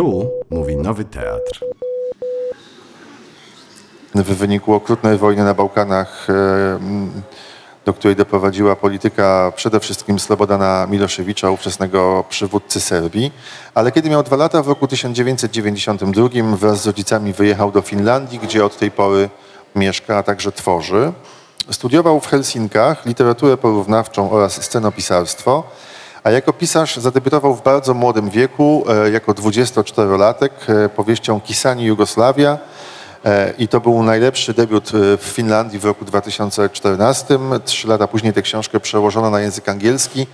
Tu mówi Nowy Teatr. w wyniku okrutnej wojny na Bałkanach, e, do której doprowadziła polityka przede wszystkim Slobodana Miloszewicza, ówczesnego przywódcy Serbii. Ale kiedy miał dwa lata, w roku 1992 wraz z rodzicami wyjechał do Finlandii, gdzie od tej pory mieszka, a także tworzy. Studiował w Helsinkach literaturę porównawczą oraz scenopisarstwo, a jako pisarz zadebiutował w bardzo młodym wieku, e, jako 24-latek, e, powieścią Kisani Jugosławia, E, I to był najlepszy debiut w Finlandii w roku 2014. Trzy lata później tę książkę przełożono na język angielski.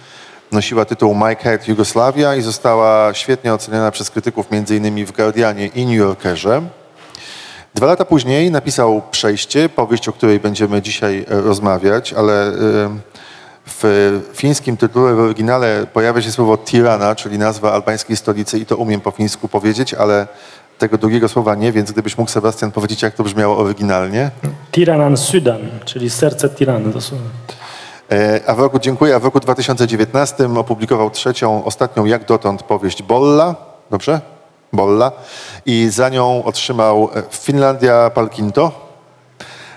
Nosiła tytuł My Cat Jugosławia i została świetnie oceniona przez krytyków m.in. w Guardianie i New Yorkerze. Dwa lata później napisał Przejście, powieść, o której będziemy dzisiaj rozmawiać, ale w fińskim tytule w oryginale pojawia się słowo Tirana, czyli nazwa albańskiej stolicy i to umiem po fińsku powiedzieć, ale tego drugiego słowa nie, więc gdybyś mógł Sebastian powiedzieć, jak to brzmiało oryginalnie. Tiranan Sudan, czyli serce tirany dosłownie. E, A w roku, dziękuję, a w roku 2019 opublikował trzecią, ostatnią jak dotąd powieść Bolla, dobrze? Bolla. I za nią otrzymał e, Finlandia Palkinto,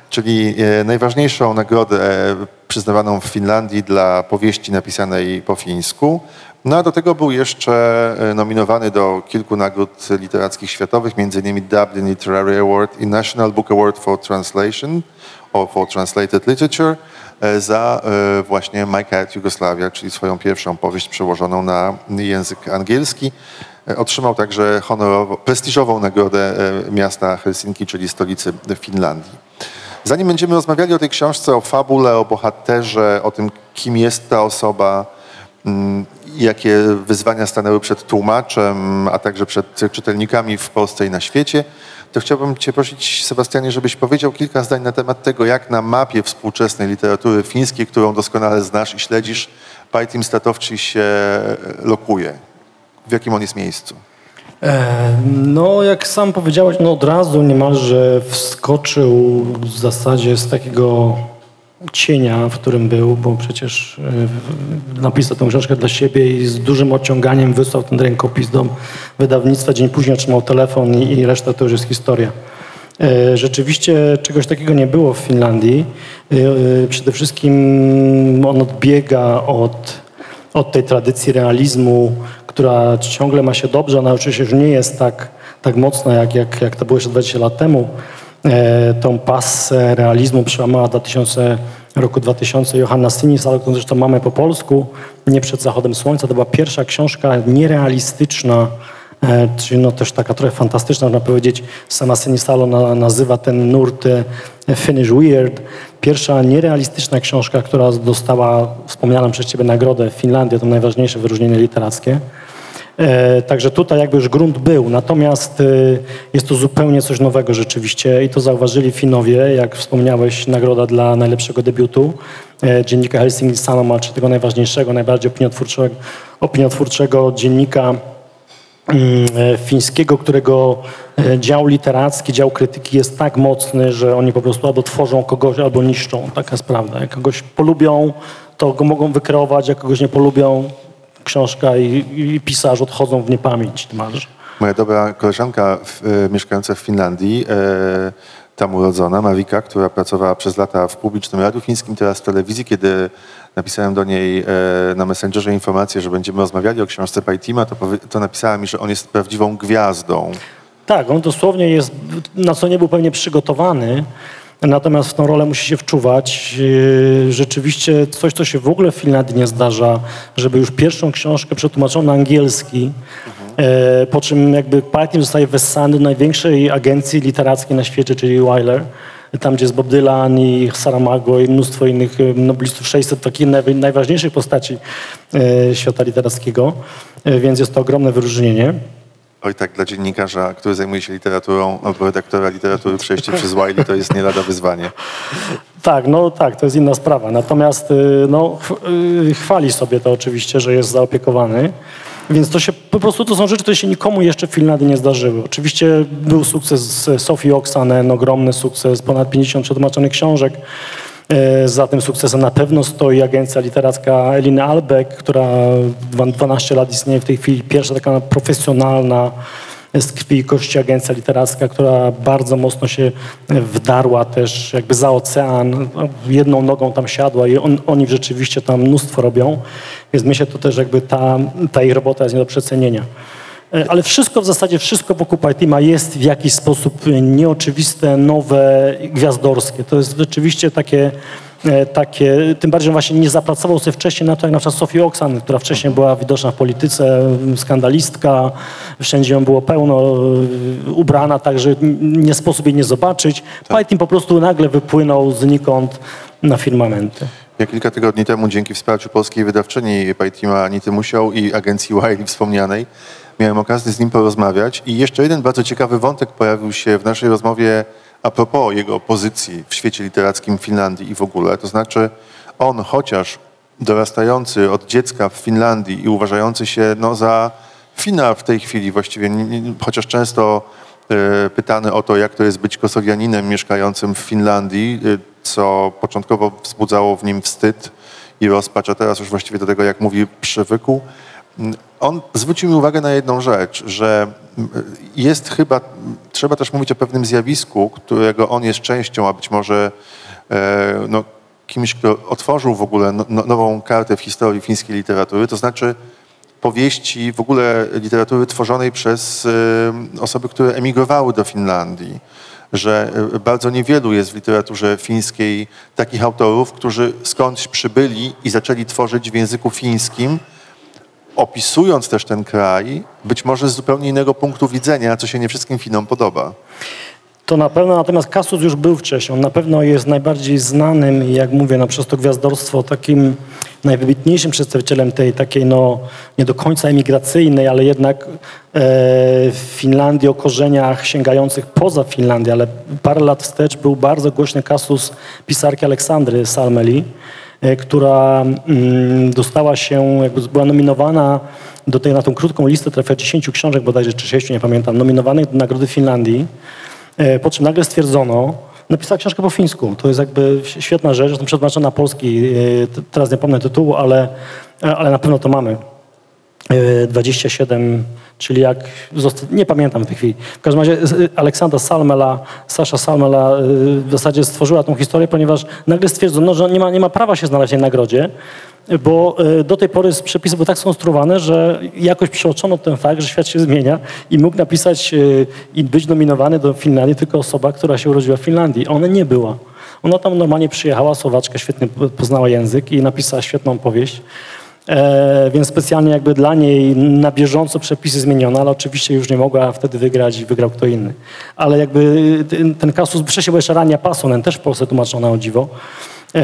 czyli e, najważniejszą nagrodę e, przyznawaną w Finlandii dla powieści napisanej po fińsku. No a do tego był jeszcze e, nominowany do kilku nagród literackich światowych, m.in. Dublin Literary Award i National Book Award for Translation or for Translated Literature za właśnie My Cat Jugosławia, czyli swoją pierwszą powieść przełożoną na język angielski. Otrzymał także honorowo, prestiżową nagrodę miasta Helsinki, czyli stolicy Finlandii. Zanim będziemy rozmawiali o tej książce, o fabule, o bohaterze, o tym, kim jest ta osoba, mm, jakie wyzwania stanęły przed tłumaczem, a także przed czytelnikami w Polsce i na świecie, to chciałbym Cię prosić, Sebastianie, żebyś powiedział kilka zdań na temat tego, jak na mapie współczesnej literatury fińskiej, którą doskonale znasz i śledzisz, Pajtim Statowczy się lokuje. W jakim on jest miejscu? E, No, jak sam powiedziałeś, no od razu niemalże wskoczył w zasadzie z takiego cienia, w którym był, bo przecież e, napisał tę książkę dla siebie i z dużym odciąganiem wysłał ten rękopis do wydawnictwa. Dzień później otrzymał telefon i, reszta to już jest historia. E, Rzeczywiście czegoś takiego nie było w Finlandii. Przede wszystkim on odbiega od, od tej tradycji realizmu, która ciągle ma się dobrze. Ona oczywiście już nie jest tak, tak mocna, jak, jak, jak to było jeszcze 20 lat temu. E, tą pasę realizmu przełamała w 2000, roku 2000 Johanna Sinisal, którą zresztą mamy po polsku, Nie przed zachodem słońca. To była pierwsza książka nierealistyczna, czyli no też taka trochę fantastyczna, można powiedzieć. Sama Sinisalo na, nazywa ten nurt e, Finish Weird. Pierwsza nierealistyczna książka, która dostała wspomnianą przez Ciebie nagrodę w Finlandii, to najważniejsze wyróżnienie literackie. E, Także tutaj jakby już grunt był, natomiast e, jest to zupełnie coś nowego rzeczywiście i to zauważyli Finowie, jak wspomniałeś, nagroda dla najlepszego debiutu e, dziennika Helsinki Sanomat, czy tego najważniejszego, najbardziej opiniotwórczego, opiniotwórczego dziennika e, fińskiego, którego e, dział literacki, dział krytyki jest tak mocny, że oni po prostu albo tworzą kogoś, albo niszczą. Taka jest prawda. Jak kogoś polubią, to go mogą wykreować, jak kogoś nie polubią, książka i, i pisarz odchodzą w niepamięć niemalże. Moja dobra koleżanka w, e, mieszkająca w Finlandii, e, tam urodzona, Marika, która pracowała przez lata w publicznym radiu fińskim, teraz w telewizji, kiedy napisałem do niej e, na Messengerze informację, że będziemy rozmawiali o książce Pajtima, to, to napisała mi, że on jest prawdziwą gwiazdą. Tak, on dosłownie jest, na co nie był pewnie przygotowany, natomiast w tą rolę musi się wczuwać. Yy, Rzeczywiście coś, co się w ogóle w Finlandii nie zdarza, żeby już pierwszą książkę przetłumaczoną na angielski, e, po czym jakby Pajtim zostaje wessany do największej agencji literackiej na świecie, czyli Wyler. Tam, gdzie jest Bob Dylan i Saramago i mnóstwo innych e, noblistów, 600 takich naj, najważniejszych postaci e, świata literackiego, E, więc jest to ogromne wyróżnienie. Oj tak, dla dziennikarza, który zajmuje się literaturą, albo redaktora literatury, przejście przez Wiley to jest nie lada wyzwanie. Tak, no tak, to jest inna sprawa. Natomiast no, ch- chwali sobie to oczywiście, że jest zaopiekowany. Więc to się po prostu to są rzeczy, które się nikomu jeszcze w Finlandii nie zdarzyły. Oczywiście był sukces Sofii Oksanen, ogromny sukces, ponad 50 przetłumaczonych książek. E, Za tym sukcesem na pewno stoi agencja literacka Eliny Albeck, która dwa- 12 lat istnieje w tej chwili. Pierwsza taka profesjonalna z krwi i kości agencja literacka, która bardzo mocno się wdarła też jakby za ocean, no, jedną nogą tam siadła i on, oni rzeczywiście tam mnóstwo robią, więc myślę, to też jakby ta, ta ich robota jest nie do przecenienia. E, Ale wszystko w zasadzie, wszystko wokół Pajtima jest w jakiś sposób nieoczywiste, nowe, gwiazdorskie. To jest rzeczywiście takie, e, takie tym bardziej że właśnie nie zapracował sobie wcześniej na to, jak na przykład Sophie Oksan, która wcześniej była widoczna w polityce, m, skandalistka, wszędzie ją było pełno, e, ubrana tak, że nie sposób jej nie zobaczyć. Pajtim po prostu nagle wypłynął znikąd na firmamenty. Ja kilka tygodni temu dzięki wsparciu polskiej wydawczyni Pajtima Anity Musiał i agencji Wiley wspomnianej miałem okazję z nim porozmawiać i jeszcze jeden bardzo ciekawy wątek pojawił się w naszej rozmowie a propos jego pozycji w świecie literackim Finlandii i w ogóle. To znaczy on chociaż dorastający od dziecka w Finlandii i uważający się no, za Fina w tej chwili właściwie, chociaż często e, pytany o to, jak to jest być kosowianinem mieszkającym w Finlandii, e, co początkowo wzbudzało w nim wstyd i rozpacz, a teraz już właściwie do tego, jak mówi, przywykł. On zwrócił mi uwagę na jedną rzecz, że jest chyba, trzeba też mówić o pewnym zjawisku, którego on jest częścią, a być może e, no, kimś, kto otworzył w ogóle no, no, nową kartę w historii fińskiej literatury, to znaczy powieści w ogóle literatury tworzonej przez y, osoby, które emigrowały do Finlandii. Że y, bardzo niewielu jest w literaturze fińskiej takich autorów, którzy skądś przybyli i zaczęli tworzyć w języku fińskim, opisując też ten kraj, być może z zupełnie innego punktu widzenia, co się nie wszystkim Finom podoba. To na pewno, natomiast Kasus już był wcześniej. On na pewno jest najbardziej znanym jak mówię, no przez to gwiazdorstwo takim najwybitniejszym przedstawicielem tej takiej, no nie do końca emigracyjnej, ale jednak e, Finlandii o korzeniach sięgających poza Finlandię, ale parę lat wstecz był bardzo głośny kasus pisarki Aleksandry Salmeli, która mm, dostała się, jakby była nominowana do tej, na tą krótką listę, trafia 10 książek bodajże, czy 6, nie pamiętam, nominowanych do Nagrody Finlandii. E, Po czym nagle stwierdzono, napisała książkę po fińsku. To jest jakby świetna rzecz, zresztą przetłumaczona na polski. e, Teraz nie pomnę tytułu, ale, e, ale na pewno to mamy. E, 27, czyli jak, nie pamiętam w tej chwili. W każdym razie z- Aleksandra Salmela, Sasza Salmela e, w zasadzie stworzyła tą historię, ponieważ nagle stwierdzono, że nie ma, nie ma prawa się znaleźć w tej nagrodzie, bo e, do tej pory przepisy były tak skonstruowane, że jakoś przeoczono ten fakt, że świat się zmienia i mógł napisać e, i być nominowany do Finlandii tylko osoba, która się urodziła w Finlandii. Ona nie była. Ona tam normalnie przyjechała, Słowaczka, świetnie poznała język i napisała świetną powieść. E, więc specjalnie jakby dla niej na bieżąco przepisy zmieniono, ale oczywiście już nie mogła wtedy wygrać i wygrał kto inny. Ale jakby ten, ten kasus, był jeszcze Rania Pasonen, też w Polsce tłumaczona o dziwo. E,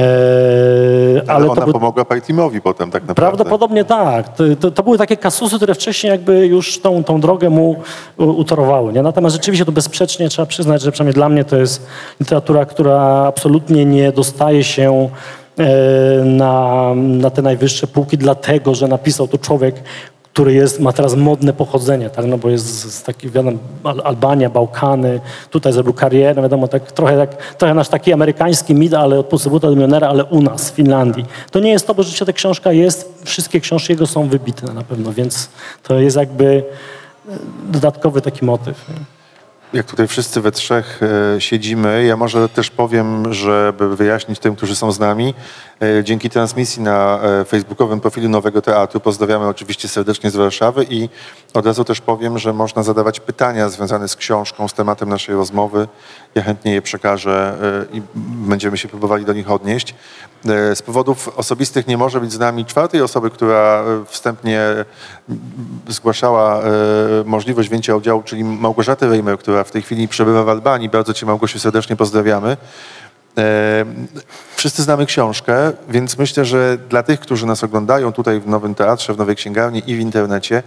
Ale, ale to ona był, pomogła Pajtimowi potem tak naprawdę. Prawdopodobnie tak. To, to, to były takie kasusy, które wcześniej jakby już tą, tą drogę mu utorowały. Nie? Natomiast rzeczywiście to bezsprzecznie trzeba przyznać, że przynajmniej dla mnie to jest literatura, która absolutnie nie dostaje się na, na te najwyższe półki, dlatego że napisał to człowiek, który jest, ma teraz modne pochodzenie, tak? no bo jest z, z takich, wiadomo, Al- Albania, Bałkany, tutaj zrobił karierę, wiadomo, tak, trochę, jak, trochę nasz taki amerykański mit, ale od podstawowa do milionera, ale u nas, w Finlandii. To nie jest to, bo rzeczywiście ta książka jest, wszystkie książki jego są wybitne na pewno, więc to jest jakby e, dodatkowy taki motyw. Nie? Jak tutaj wszyscy we trzech e, siedzimy, ja może też powiem, żeby wyjaśnić tym, którzy są z nami, dzięki transmisji na e, facebookowym profilu Nowego Teatru, pozdrawiamy oczywiście serdecznie z Warszawy i od razu też powiem, że można zadawać pytania związane z książką, z tematem naszej rozmowy. Ja chętnie je przekażę e, i będziemy się próbowali do nich odnieść. E, Z powodów osobistych nie może być z nami czwartej osoby, która e, wstępnie zgłaszała e, możliwość wzięcia udziału, czyli Małgorzaty Reimer, która w tej chwili przebywa w Albanii. Bardzo Cię, Małgosiu, serdecznie pozdrawiamy. E, Wszyscy znamy książkę, więc myślę, że dla tych, którzy nas oglądają tutaj w Nowym Teatrze, w Nowej Księgarni i w internecie,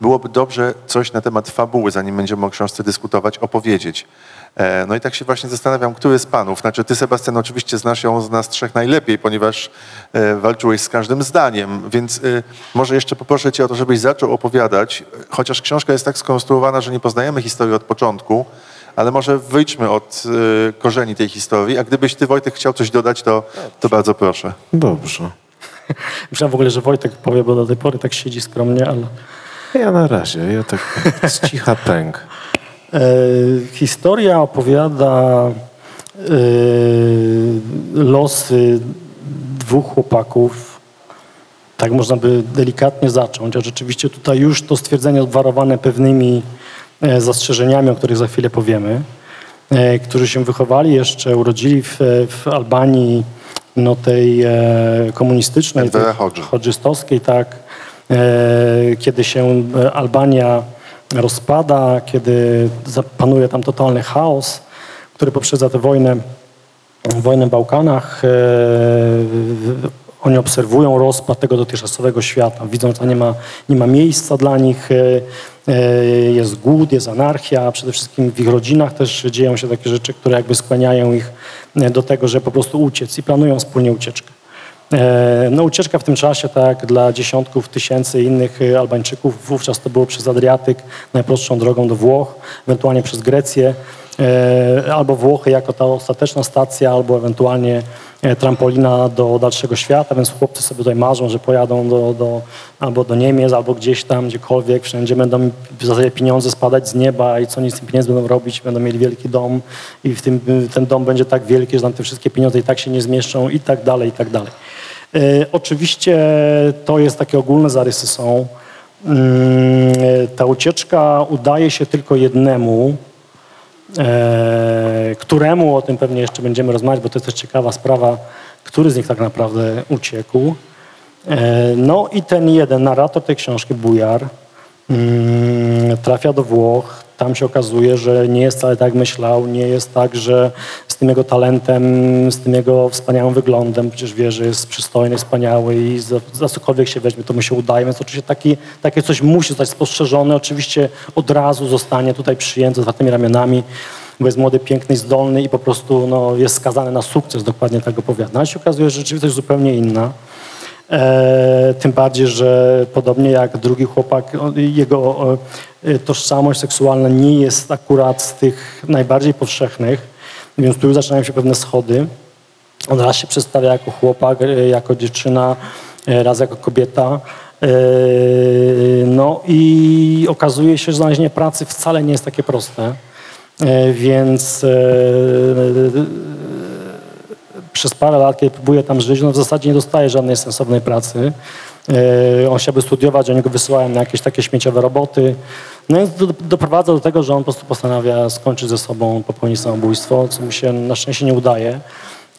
byłoby dobrze coś na temat fabuły, zanim będziemy o książce dyskutować, opowiedzieć. E, No i tak się właśnie zastanawiam, który z panów, znaczy ty Sebastian oczywiście znasz ją z nas trzech najlepiej, ponieważ e, walczyłeś z każdym zdaniem, więc może jeszcze poproszę cię o to, żebyś zaczął opowiadać, chociaż książka jest tak skonstruowana, że nie poznajemy historii od początku, ale może wyjdźmy od e, korzeni tej historii, a gdybyś ty Wojtek chciał coś dodać, to, to bardzo proszę. Dobrze. Myślałem w ogóle, że Wojtek powie, bo do tej pory tak siedzi skromnie, ale... Ja na razie, ja tak z cicha pęk. E, historia opowiada e, losy dwóch chłopaków. Tak można by delikatnie zacząć, a rzeczywiście tutaj już to stwierdzenie obwarowane pewnymi zastrzeżeniami, o których za chwilę powiemy, e, którzy się wychowali jeszcze, urodzili w, w Albanii no tej e, komunistycznej, Envera tej Hodży. hodżystowskiej, tak, e, kiedy się e, Albania rozpada, kiedy panuje tam totalny chaos, który poprzedza tę wojnę, wojnę w Bałkanach. Oni obserwują rozpad tego dotychczasowego świata, widzą, że nie ma, nie ma miejsca dla nich, e, e, jest głód, jest anarchia, a przede wszystkim w ich rodzinach też dzieją się takie rzeczy, które jakby skłaniają ich e, do tego, że po prostu uciec i planują wspólnie ucieczkę. No ucieczka w tym czasie, tak, dla dziesiątków tysięcy innych Albańczyków, wówczas to było przez Adriatyk, najprostszą drogą do Włoch, ewentualnie przez Grecję, albo Włochy jako ta ostateczna stacja, albo ewentualnie e, trampolina do dalszego świata, więc chłopcy sobie tutaj marzą, że pojadą do, do, albo do Niemiec, albo gdzieś tam, gdziekolwiek, wszędzie będą w zasadzie pieniądze spadać z nieba i co oni z tym pieniędzmi będą robić, będą mieli wielki dom i w tym, ten dom będzie tak wielki, że tam te wszystkie pieniądze i tak się nie zmieszczą i tak dalej, i tak dalej. E, Oczywiście to jest takie ogólne zarysy są. Mm, e, Ta ucieczka udaje się tylko jednemu, e, któremu o tym pewnie jeszcze będziemy rozmawiać, bo to jest też ciekawa sprawa, który z nich tak naprawdę uciekł. E, No i ten jeden narrator tej książki, Bujar, mm, trafia do Włoch. Tam się okazuje, że nie jest wcale tak myślał, nie jest tak, że z tym jego talentem, z tym jego wspaniałym wyglądem, przecież wie, że jest przystojny, wspaniały i za, za cokolwiek się weźmie, to mu się udaje, więc oczywiście taki, takie coś musi zostać spostrzeżone. Oczywiście od razu zostanie tutaj przyjęty z otwartymi ramionami, bo jest młody, piękny, zdolny i po prostu no, jest skazany na sukces, dokładnie tak opowiada. Ale się okazuje, że rzeczywistość zupełnie inna. E, tym bardziej, że podobnie jak drugi chłopak, jego e, tożsamość seksualna nie jest akurat z tych najbardziej powszechnych, więc tu już zaczynają się pewne schody. On raz się przedstawia jako chłopak, e, jako dziewczyna, e, raz jako kobieta. E, No i okazuje się, że znalezienie pracy wcale nie jest takie proste. Więc przez parę lat, kiedy próbuje tam żyć, no w zasadzie nie dostaje żadnej sensownej pracy. E, On chciałby studiować, oni go wysyłają na jakieś takie śmieciowe roboty. No więc do, doprowadza do tego, że on po prostu postanawia skończyć ze sobą, popełnić samobójstwo, co mu się na szczęście nie udaje.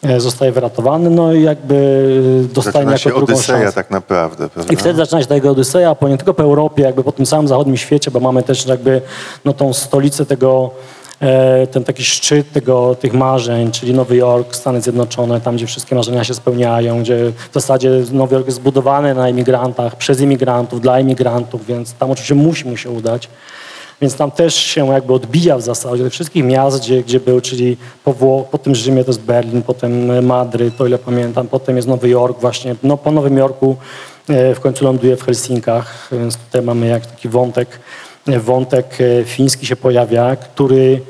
E, Zostaje wyratowany, no i jakby dostaje Zaczyna jako drugą Odyseja szansę. tak naprawdę. Prawda? I wtedy zaczyna się ta jego Odyseja, po nie tylko po Europie, jakby po tym całym zachodnim świecie, bo mamy też jakby no, tą stolicę tego, ten taki szczyt tego, tych marzeń, czyli Nowy Jork, Stany Zjednoczone, tam gdzie wszystkie marzenia się spełniają, gdzie w zasadzie Nowy Jork jest zbudowany na imigrantach, przez imigrantów, dla imigrantów, więc tam oczywiście musi mu się udać. Więc tam też się jakby odbija w zasadzie tych wszystkich miast, gdzie, gdzie był, czyli po, Włoch, po tym Rzymie to jest Berlin, potem Madryt, o ile pamiętam, potem jest Nowy Jork właśnie. No po Nowym Jorku e, w końcu ląduje w Helsinkach, więc tutaj mamy jak taki wątek, e, wątek e, fiński się pojawia, który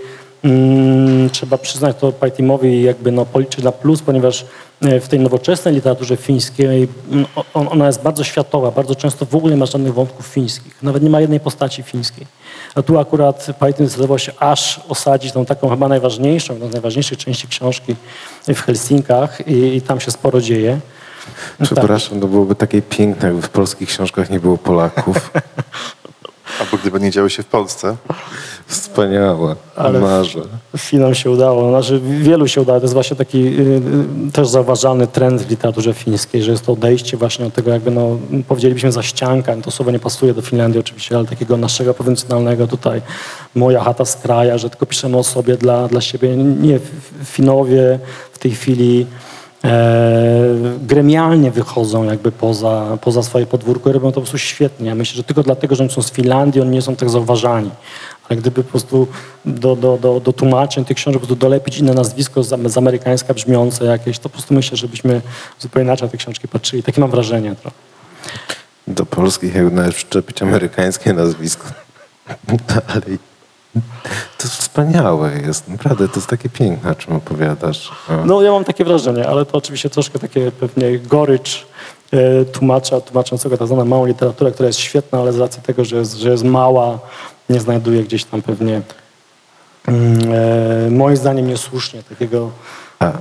mm, trzeba przyznać to Pajtimowi jakby no, policzyć na plus, ponieważ e, w tej nowoczesnej literaturze fińskiej mm, on, ona jest bardzo światowa, bardzo często w ogóle nie ma żadnych wątków fińskich, nawet nie ma jednej postaci fińskiej. A tu akurat Pajtin zdecydował się aż osadzić tą taką chyba najważniejszą, jedną z najważniejszych części książki w Helsinkach i, i tam się sporo dzieje. No tak. Przepraszam, to byłoby takie piękne, jakby w polskich książkach nie było Polaków. Albo gdyby nie działy się w Polsce. Wspaniałe, Ale- marzę. Finom się udało, znaczy wielu się udało. To jest właśnie taki y, y, też zauważalny trend w literaturze fińskiej, że jest to odejście właśnie od tego jakby, no, powiedzielibyśmy za ścianka, to słowo nie pasuje do Finlandii oczywiście, ale takiego naszego prowincjonalnego tutaj, moja chata z kraja, że tylko piszemy o sobie dla, dla siebie. Nie, Finowie w tej chwili gremialnie wychodzą jakby poza, poza swoje podwórko i robią to po prostu świetnie. Ja myślę, że tylko dlatego, że oni są z Finlandii, oni nie są tak zauważani. Ale gdyby po prostu do, do, do, do tłumaczeń tych książek po prostu dolepić inne nazwisko z, z amerykańska brzmiące jakieś, to po prostu myślę, żebyśmy zupełnie inaczej na te książki patrzyli. Takie mam wrażenie trochę. Do polskich jakby nawet przyczepić amerykańskie nazwisko. Ale i- to wspaniałe jest, naprawdę, to jest takie piękne, o czym opowiadasz. No ja mam takie wrażenie, ale to oczywiście troszkę takie pewnie gorycz e, tłumacza tłumaczącego tak zwaną małą literaturę, która jest świetna, ale z racji tego, że jest, że jest mała, nie znajduje gdzieś tam pewnie e, moim zdaniem niesłusznie takiego A,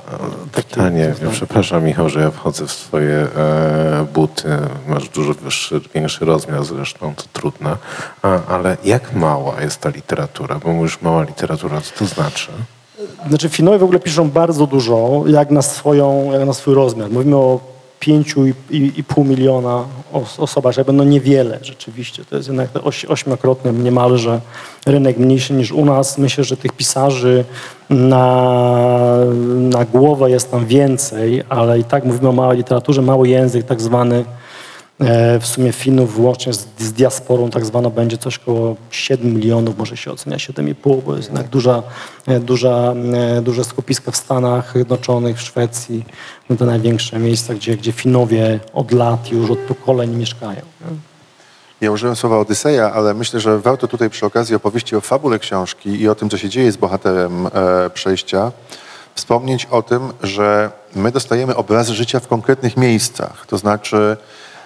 pytanie, przepraszam Michał, że ja wchodzę w swoje e, buty, masz dużo wyższy, większy rozmiar zresztą, to trudne, A, ale jak mała jest ta literatura, bo mówisz mała literatura, co to znaczy? Znaczy Finowie w ogóle piszą bardzo dużo, jak na, swoją, jak na swój rozmiar. Mówimy o pięciu i, i, i pół miliona os, osobach, że no niewiele rzeczywiście. To jest jednak oś, ośmiokrotny niemalże rynek mniejszy niż u nas. Myślę, że tych pisarzy na, na głowę jest tam więcej, ale i tak mówimy o małej literaturze, mały język tak zwany. E, W sumie Finów łącznie z, z diasporą tak zwaną będzie coś około 7 milionów, może się ocenia 7,5, bo jest jednak duża, e, duża, e, duże skupiska w Stanach Zjednoczonych, w Szwecji, no te największe miejsca, gdzie, gdzie Finowie od lat już od pokoleń mieszkają. Ja użyłem słowa Odyseja, ale myślę, że warto tutaj przy okazji opowieści o fabule książki i o tym, co się dzieje z bohaterem e, przejścia, wspomnieć o tym, że my dostajemy obrazy życia w konkretnych miejscach. To znaczy,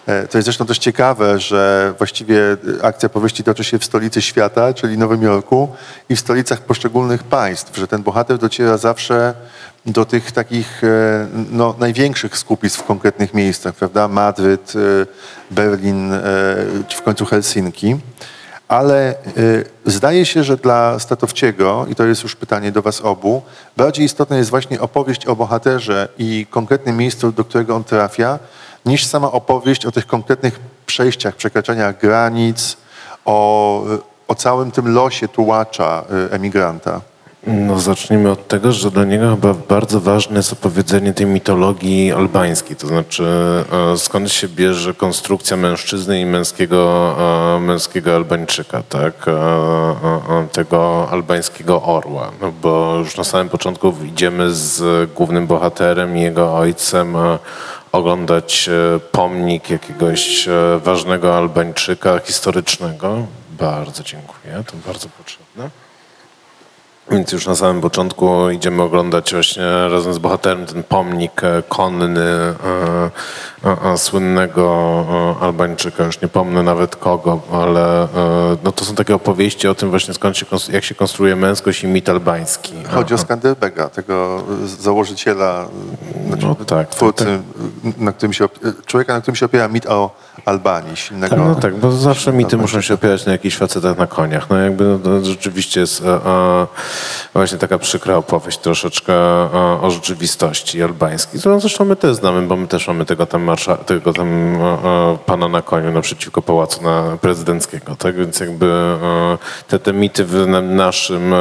to jest zresztą też ciekawe, że właściwie akcja powieści toczy się w stolicy świata, czyli Nowym Jorku i w stolicach poszczególnych państw, że ten bohater dociera zawsze do tych takich e, no, największych skupisk w konkretnych miejscach, prawda? Madryt, e, Berlin, e, czy w końcu Helsinki. Ale e, zdaje się, że dla Statowciego, i to jest już pytanie do Was obu, bardziej istotna jest właśnie opowieść o bohaterze i konkretnym miejscu, do którego on trafia, niż sama opowieść o tych konkretnych przejściach, przekraczaniach granic, o, o całym tym losie tułacza e, emigranta. No zacznijmy od tego, że dla niego chyba bardzo ważne jest opowiedzenie tej mitologii albańskiej, to znaczy e, skąd się bierze konstrukcja mężczyzny i męskiego, e, męskiego Albańczyka, tak? E, tego albańskiego orła, no bo już na samym początku idziemy z głównym bohaterem i jego ojcem oglądać e, pomnik jakiegoś e, ważnego Albańczyka historycznego. Bardzo dziękuję, to bardzo potrzebne. Więc już na samym początku idziemy oglądać właśnie razem z bohaterem ten pomnik e, konny słynnego e, Albańczyka, już nie pomnę nawet kogo, ale e, no to są takie opowieści o tym właśnie skąd się, jak się konstruuje męskość i mit albański. Chodzi o Skanderbega, tego y, założyciela, znaczy No tak, twórcy, tak, Na którym się, człowieka, na którym się opiera mit o Albanii, silnego... Tak, no tak, bo zawsze mity muszą się opierać na jakichś facetach na koniach. No jakby no, to rzeczywiście jest e, e, właśnie taka przykra opowieść troszeczkę e, o rzeczywistości albańskiej, którą zresztą my też znamy, bo my też mamy tego tam, tego tam e, e, pana na koniu naprzeciwko pałacu na prezydenckiego. Tak więc jakby e, te, te mity w na- naszym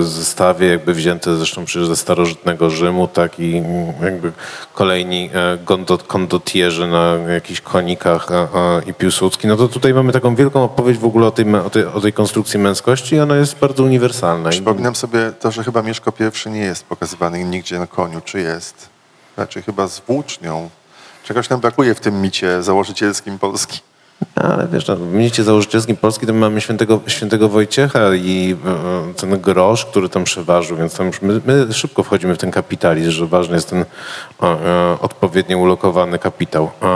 zestawie jakby wzięte zresztą przecież ze starożytnego Rzymu, tak i jakby kolejni e, gondo- kondotierzy na jakichś konikach i Piłsudski, no to tutaj mamy taką wielką opowieść w ogóle o tej, o tej, o tej konstrukcji męskości i ona jest bardzo uniwersalna. Przypominam sobie to, że chyba Mieszko I nie jest pokazywany nigdzie na koniu, czy jest? Raczej chyba z włócznią. Czegoś nam brakuje w tym micie założycielskim Polski. Ale wiesz, no, w micie założycielskim Polski to my mamy świętego, świętego Wojciecha i e, ten grosz, który tam przeważył, więc tam już my, my szybko wchodzimy w ten kapitalizm, że ważny jest ten odpowiednio ulokowany kapitał. E,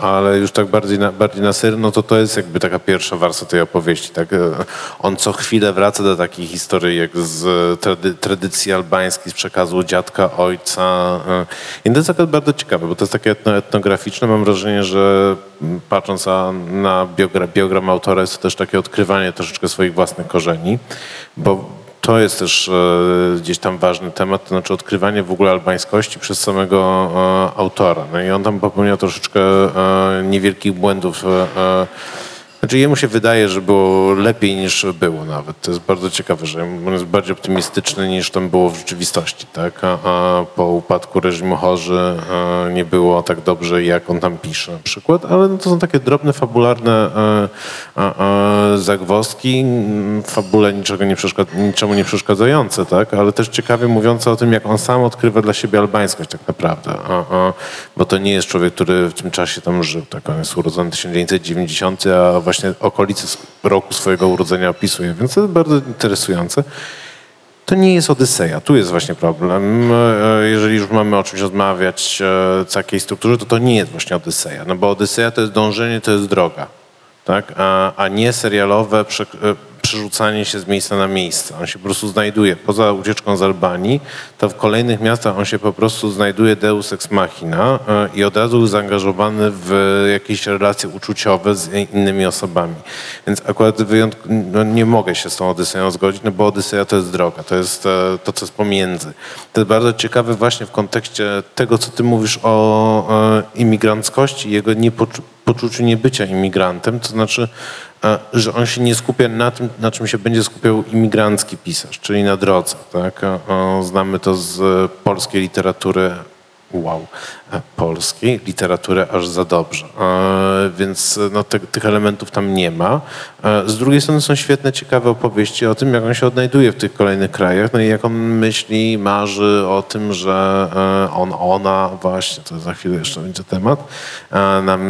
ale już tak bardziej na, bardziej na serio, no to to jest jakby taka pierwsza warstwa tej opowieści. Tak? E, On co chwilę wraca do takich historii jak z trady, tradycji albańskiej, z przekazu dziadka, ojca. e. I to jest bardzo ciekawe, bo to jest takie etno, etnograficzne. Mam wrażenie, że patrząc na, na biogra, biogram autora jest to też takie odkrywanie troszeczkę swoich własnych korzeni, bo to jest też e, gdzieś tam ważny temat, to znaczy odkrywanie w ogóle albańskości przez samego e, autora. No i on tam popełniał troszeczkę e, niewielkich błędów. Znaczy jemu się wydaje, że było lepiej niż było nawet. To jest bardzo ciekawe, że on jest bardziej optymistyczny niż tam było w rzeczywistości, tak? A, a po upadku reżimu Chorzy e, nie było tak dobrze, jak on tam pisze na przykład, ale no to są takie drobne, fabularne e, zagwozdki, fabule niczego nie niczemu nie przeszkadzające, tak? Ale też ciekawie mówiące o tym, jak on sam odkrywa dla siebie albańskość tak naprawdę, a, a, bo to nie jest człowiek, który w tym czasie tam żył, tak? On jest urodzony w 1990, a właśnie okolice s- roku swojego urodzenia opisuje, więc to jest bardzo interesujące. to nie jest Odyseja. Tu jest właśnie problem. E, Jeżeli już mamy o czymś rozmawiać e, w takiej strukturze, to to nie jest właśnie Odyseja. No bo Odyseja to jest dążenie, to jest droga. Tak? A, a nie serialowe e, przerzucanie się z miejsca na miejsce. On się po prostu znajduje. Poza ucieczką z Albanii, to w kolejnych miastach on się po prostu znajduje deus ex machina e, i od razu jest zaangażowany w jakieś relacje uczuciowe z innymi osobami. Więc akurat no nie mogę się z tą Odyseją zgodzić, no bo Odyseja to jest droga, to jest e, to, co jest pomiędzy. To jest bardzo ciekawe właśnie w kontekście tego, co ty mówisz o e, imigranckości i jego niepoczu- poczuciu niebycia imigrantem, to znaczy, że on się nie skupia na tym, na czym się będzie skupiał imigrancki pisarz, czyli na drodze. Tak? Znamy to z polskiej literatury, wow, polskiej literatury aż za dobrze. E, Więc e, no, te, tych elementów tam nie ma. E, Z drugiej strony są świetne, ciekawe opowieści o tym, jak on się odnajduje w tych kolejnych krajach, no i jak on myśli, marzy o tym, że on, ona, właśnie, to za chwilę jeszcze będzie temat, nam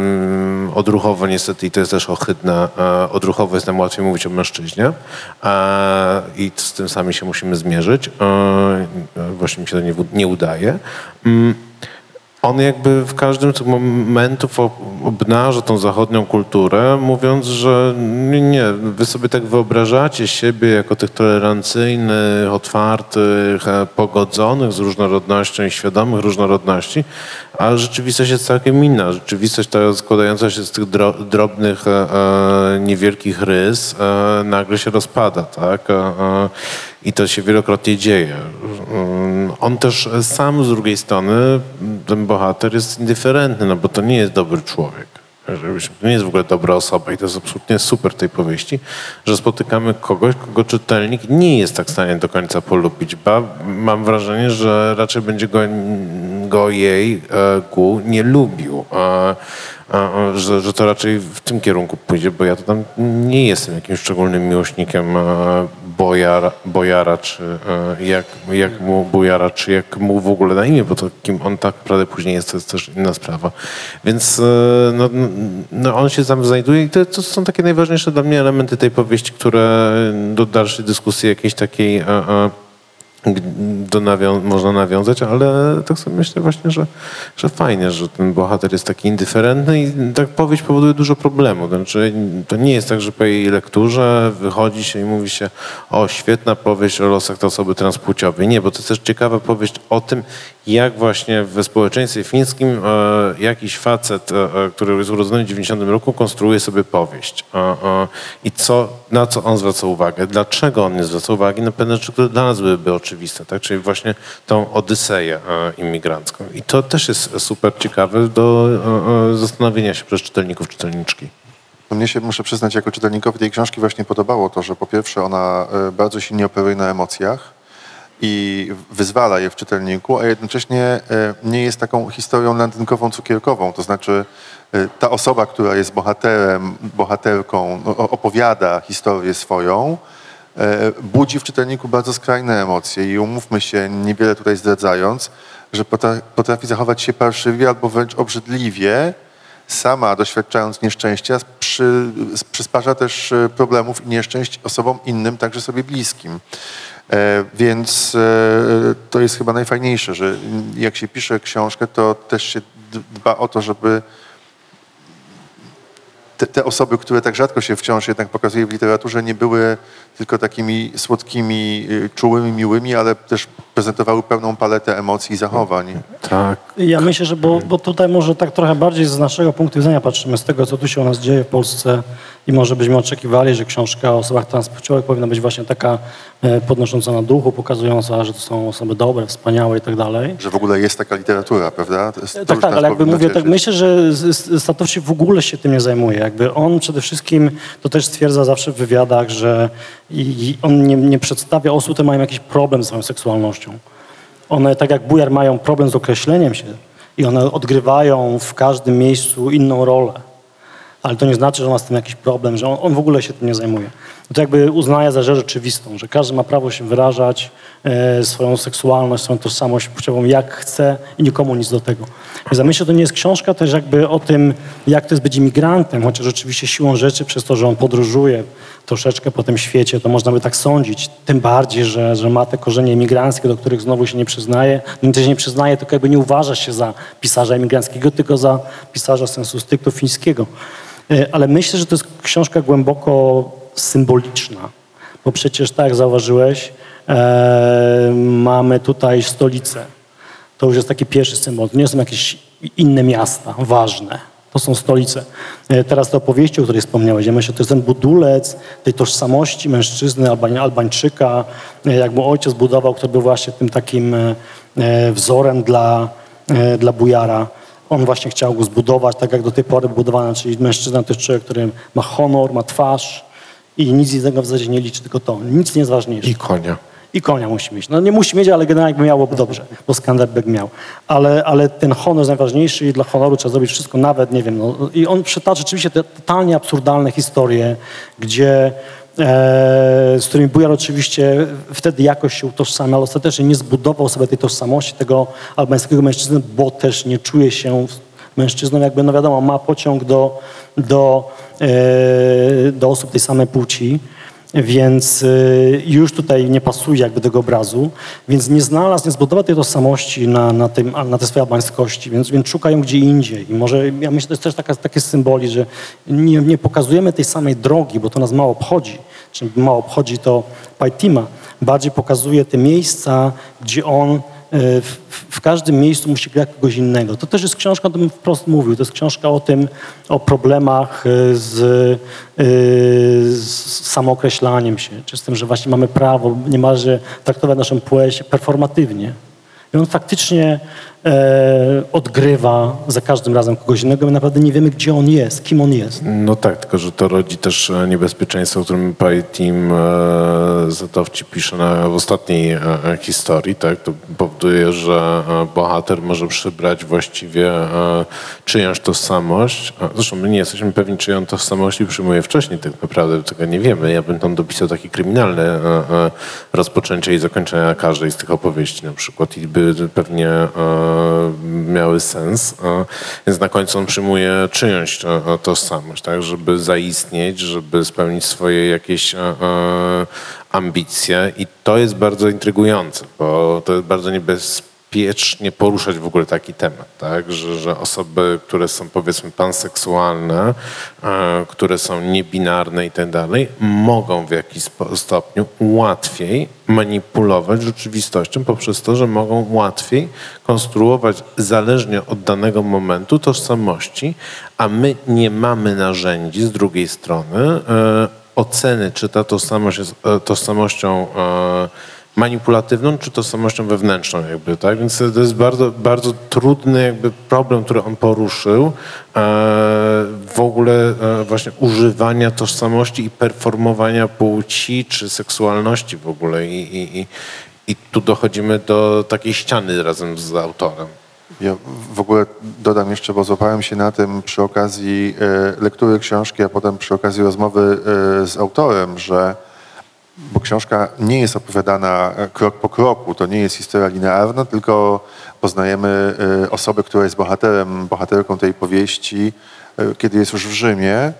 odruchowo niestety, i to jest też ohydne, odruchowo jest nam łatwiej mówić o mężczyźnie i z tym sami się musimy zmierzyć. Właśnie mi się to nie, nie udaje. On jakby w każdym z tych momentów ob- obnaża tą zachodnią kulturę, mówiąc, że nie, wy sobie tak wyobrażacie siebie jako tych tolerancyjnych, otwartych, e, pogodzonych z różnorodnością i świadomych różnorodności, a rzeczywistość jest całkiem inna. Rzeczywistość ta składająca się z tych dro- drobnych, e, e, niewielkich rys nagle się rozpada, tak? I to się wielokrotnie dzieje. On też sam z drugiej strony, ten bohater jest indyferentny, no bo to nie jest dobry człowiek. To nie jest w ogóle dobra osoba i to jest absolutnie super tej powieści, że spotykamy kogoś, kogo czytelnik nie jest tak w stanie do końca polubić, ba mam wrażenie, że raczej będzie go, go jej, e, nie lubił. E, że, że to raczej w tym kierunku pójdzie, bo ja to tam nie jestem jakimś szczególnym miłośnikiem Bojara, Bojara czy jak, jak mu Bojara, czy jak mu w ogóle na imię, bo to kim on tak naprawdę później jest, to jest też inna sprawa. Więc e, no, no on się tam znajduje i to, to są takie najważniejsze dla mnie elementy tej powieści, które do dalszej dyskusji jakiejś takiej do nawią- można nawiązać, ale tak sobie myślę właśnie, że, że fajnie, że ten bohater jest taki indyferentny i tak powieść powoduje dużo problemów. Znaczy, to nie jest tak, że po jej lekturze wychodzi się i mówi się o, świetna powieść o losach tej osoby transpłciowej. Nie, bo to jest też ciekawa powieść o tym, jak właśnie w społeczeństwie fińskim e, jakiś facet, e, e, który jest urodzony w 90 roku, konstruuje sobie powieść. I co, na co on zwraca uwagę? Dlaczego on nie zwraca uwagi na pewne rzeczy, które dla nas byłyby oczywiste, tak? czyli właśnie tą odyseję imigrancką. I to też jest super ciekawe do zastanowienia się przez czytelników, czytelniczki. No Mnie się, muszę przyznać, jako czytelnikowi tej książki właśnie podobało to, że po pierwsze ona bardzo silnie operuje na emocjach i wyzwala je w czytelniku, a jednocześnie e, nie jest taką historią landynkową, cukierkową. To znaczy e, ta osoba, która jest bohaterem, bohaterką, no, opowiada historię swoją, e, budzi w czytelniku bardzo skrajne emocje i umówmy się, niewiele tutaj zdradzając, że potra- potrafi zachować się parszywie albo wręcz obrzydliwie, sama doświadczając nieszczęścia, przy, przysparza też problemów i nieszczęść osobom innym, także sobie bliskim. E, więc e, to jest chyba najfajniejsze, że jak się pisze książkę, to też się dba o to, żeby te, te osoby, które tak rzadko się wciąż jednak pokazuje w literaturze, nie były tylko takimi słodkimi, y, czułymi, miłymi, ale też prezentowały pełną paletę emocji i zachowań. Tak. Ja myślę, że bo, bo tutaj może tak trochę bardziej z naszego punktu widzenia patrzymy, z tego, co tu się u nas dzieje w Polsce i może byśmy oczekiwali, że książka o osobach transpłciowych powinna być właśnie taka e, podnosząca na duchu, pokazująca, że to są osoby dobre, wspaniałe i tak dalej. Że w ogóle jest taka literatura, prawda? To jest, to Tak, tak, ale jakby mówię, tak myślę, że z- Statowski w ogóle się tym nie zajmuje. Jakby on przede wszystkim, to też stwierdza zawsze w wywiadach, że i, on nie, nie przedstawia osób, które mają jakiś problem z swoją seksualnością. One, tak jak Bujar, mają problem z określeniem się i one odgrywają w każdym miejscu inną rolę. ale to nie znaczy, że on ma z tym jakiś problem, że on, on w ogóle się tym nie zajmuje. No to jakby uznaje za rzecz rzeczywistą, że każdy ma prawo się wyrażać, e, swoją seksualność, swoją tożsamość płciową jak chce i nikomu nic do tego. Ja myślę, to nie jest książka też jakby o tym, jak to jest być imigrantem, chociaż rzeczywiście siłą rzeczy przez to, że on podróżuje troszeczkę po tym świecie, to można by tak sądzić. Tym bardziej, że, że ma te korzenie emigranckie, do których znowu się nie przyznaje. Nie też nie przyznaje, tylko jakby nie uważa się za pisarza emigranckiego, tylko za pisarza sensu stricto fińskiego. E, Ale myślę, że to jest książka głęboko symboliczna, bo przecież tak zauważyłeś, e, mamy tutaj stolicę. To już jest taki pierwszy symbol. To nie są jakieś inne miasta ważne. To są stolice. E, Teraz te opowieści, o której wspomniałeś, ja myślę, to jest ten budulec tej tożsamości mężczyzny, Albań, Albańczyka, e, jak mu ojciec budował, który był właśnie tym takim e, e, wzorem dla, e, dla bujara. On właśnie chciał go zbudować, tak jak do tej pory budowano, czyli mężczyzna to jest człowiek, który ma honor, ma twarz i nic z tego w zasadzie nie liczy, tylko to. Nic nie jest ważniejsze. I konia. I konia musi mieć. No nie musi mieć, ale generalnie by miałoby dobrze, bo Skanderbeg miał. Ale, ale ten honor jest najważniejszy i dla honoru trzeba zrobić wszystko, nawet, nie wiem, no. I on przytacza rzeczywiście te totalnie absurdalne historie, gdzie e, z którymi Bujar oczywiście wtedy jakoś się utożsamia, ale ostatecznie nie zbudował sobie tej tożsamości tego albańskiego mężczyzny, bo też nie czuje się mężczyzną, jakby, no wiadomo, ma pociąg do, do, e, do osób tej samej płci. Więc y, już tutaj nie pasuje jakby tego obrazu, więc nie znalazł, nie zbudował tej tożsamości na, na, tym, na tej swojej albańskości, więc, więc szuka ją gdzie indziej. I może, ja myślę, to jest też taka, takie symboli, że nie, nie pokazujemy tej samej drogi, bo to nas mało obchodzi. Czy mało obchodzi to Pajtima. Bardziej pokazuje te miejsca, gdzie on w, w każdym miejscu musi grać kogoś innego. To też jest książka, o tym wprost mówił, to jest książka o tym, o problemach y, z, y, z samookreślaniem się, czy z tym, że właśnie mamy prawo niemalże traktować naszą płeć performatywnie. I on faktycznie e, odgrywa za każdym razem kogoś innego, my naprawdę nie wiemy, gdzie on jest, kim on jest. No tak, tylko że to rodzi też e, niebezpieczeństwo, o którym Pai Team e, Zatowci pisze na, w ostatniej e, e, historii. Tak? To powoduje, że e, bohater może przybrać właściwie e, czyjąś tożsamość. Zresztą my nie jesteśmy pewni, czyją tożsamość przyjmuje wcześniej, tak naprawdę tego nie wiemy. Ja bym tam dopisał takie kryminalne e, e, rozpoczęcie i zakończenia każdej z tych opowieści na przykład i by pewnie e, miały sens. E, Więc na końcu on przyjmuje czyjąś e, e, tożsamość, tak, żeby zaistnieć, żeby spełnić swoje jakieś e, e, ambicje i to jest bardzo intrygujące, bo to jest bardzo niebezpiecznie poruszać w ogóle taki temat, tak, że, że osoby, które są powiedzmy panseksualne, e, które są niebinarne i tak dalej, mogą w jakiś stopniu łatwiej manipulować rzeczywistością poprzez to, że mogą łatwiej konstruować zależnie od danego momentu tożsamości, a my nie mamy narzędzi z drugiej strony e, oceny, czy ta tożsamość jest e, tożsamością manipulatywną, czy tożsamością wewnętrzną jakby, tak? Więc to jest bardzo, bardzo trudny jakby problem, który on poruszył e, w ogóle e, właśnie używania tożsamości i performowania płci czy seksualności w ogóle i, i, i, i tu dochodzimy do takiej ściany razem z autorem. Ja w ogóle dodam jeszcze, bo złapałem się na tym przy okazji e, lektury książki, a potem przy okazji rozmowy z autorem, że bo książka nie jest opowiadana e, krok po kroku, to nie jest historia linearna, tylko poznajemy e, osobę, która jest bohaterem, bohaterką tej powieści, e, kiedy jest już w Rzymie,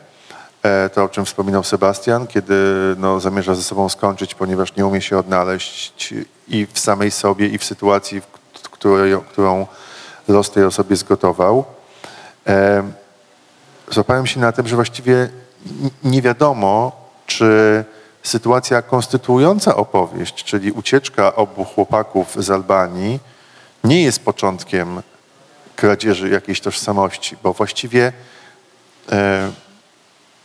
to o czym wspominał Sebastian, kiedy no, zamierza ze sobą skończyć, ponieważ nie umie się odnaleźć i w samej sobie, i w sytuacji, w którą los tej osobie zgotował. Złapałem się na tym, że właściwie nie wiadomo, czy sytuacja konstytuująca opowieść, czyli ucieczka obu chłopaków z Albanii, nie jest początkiem kradzieży jakiejś tożsamości, bo właściwie e,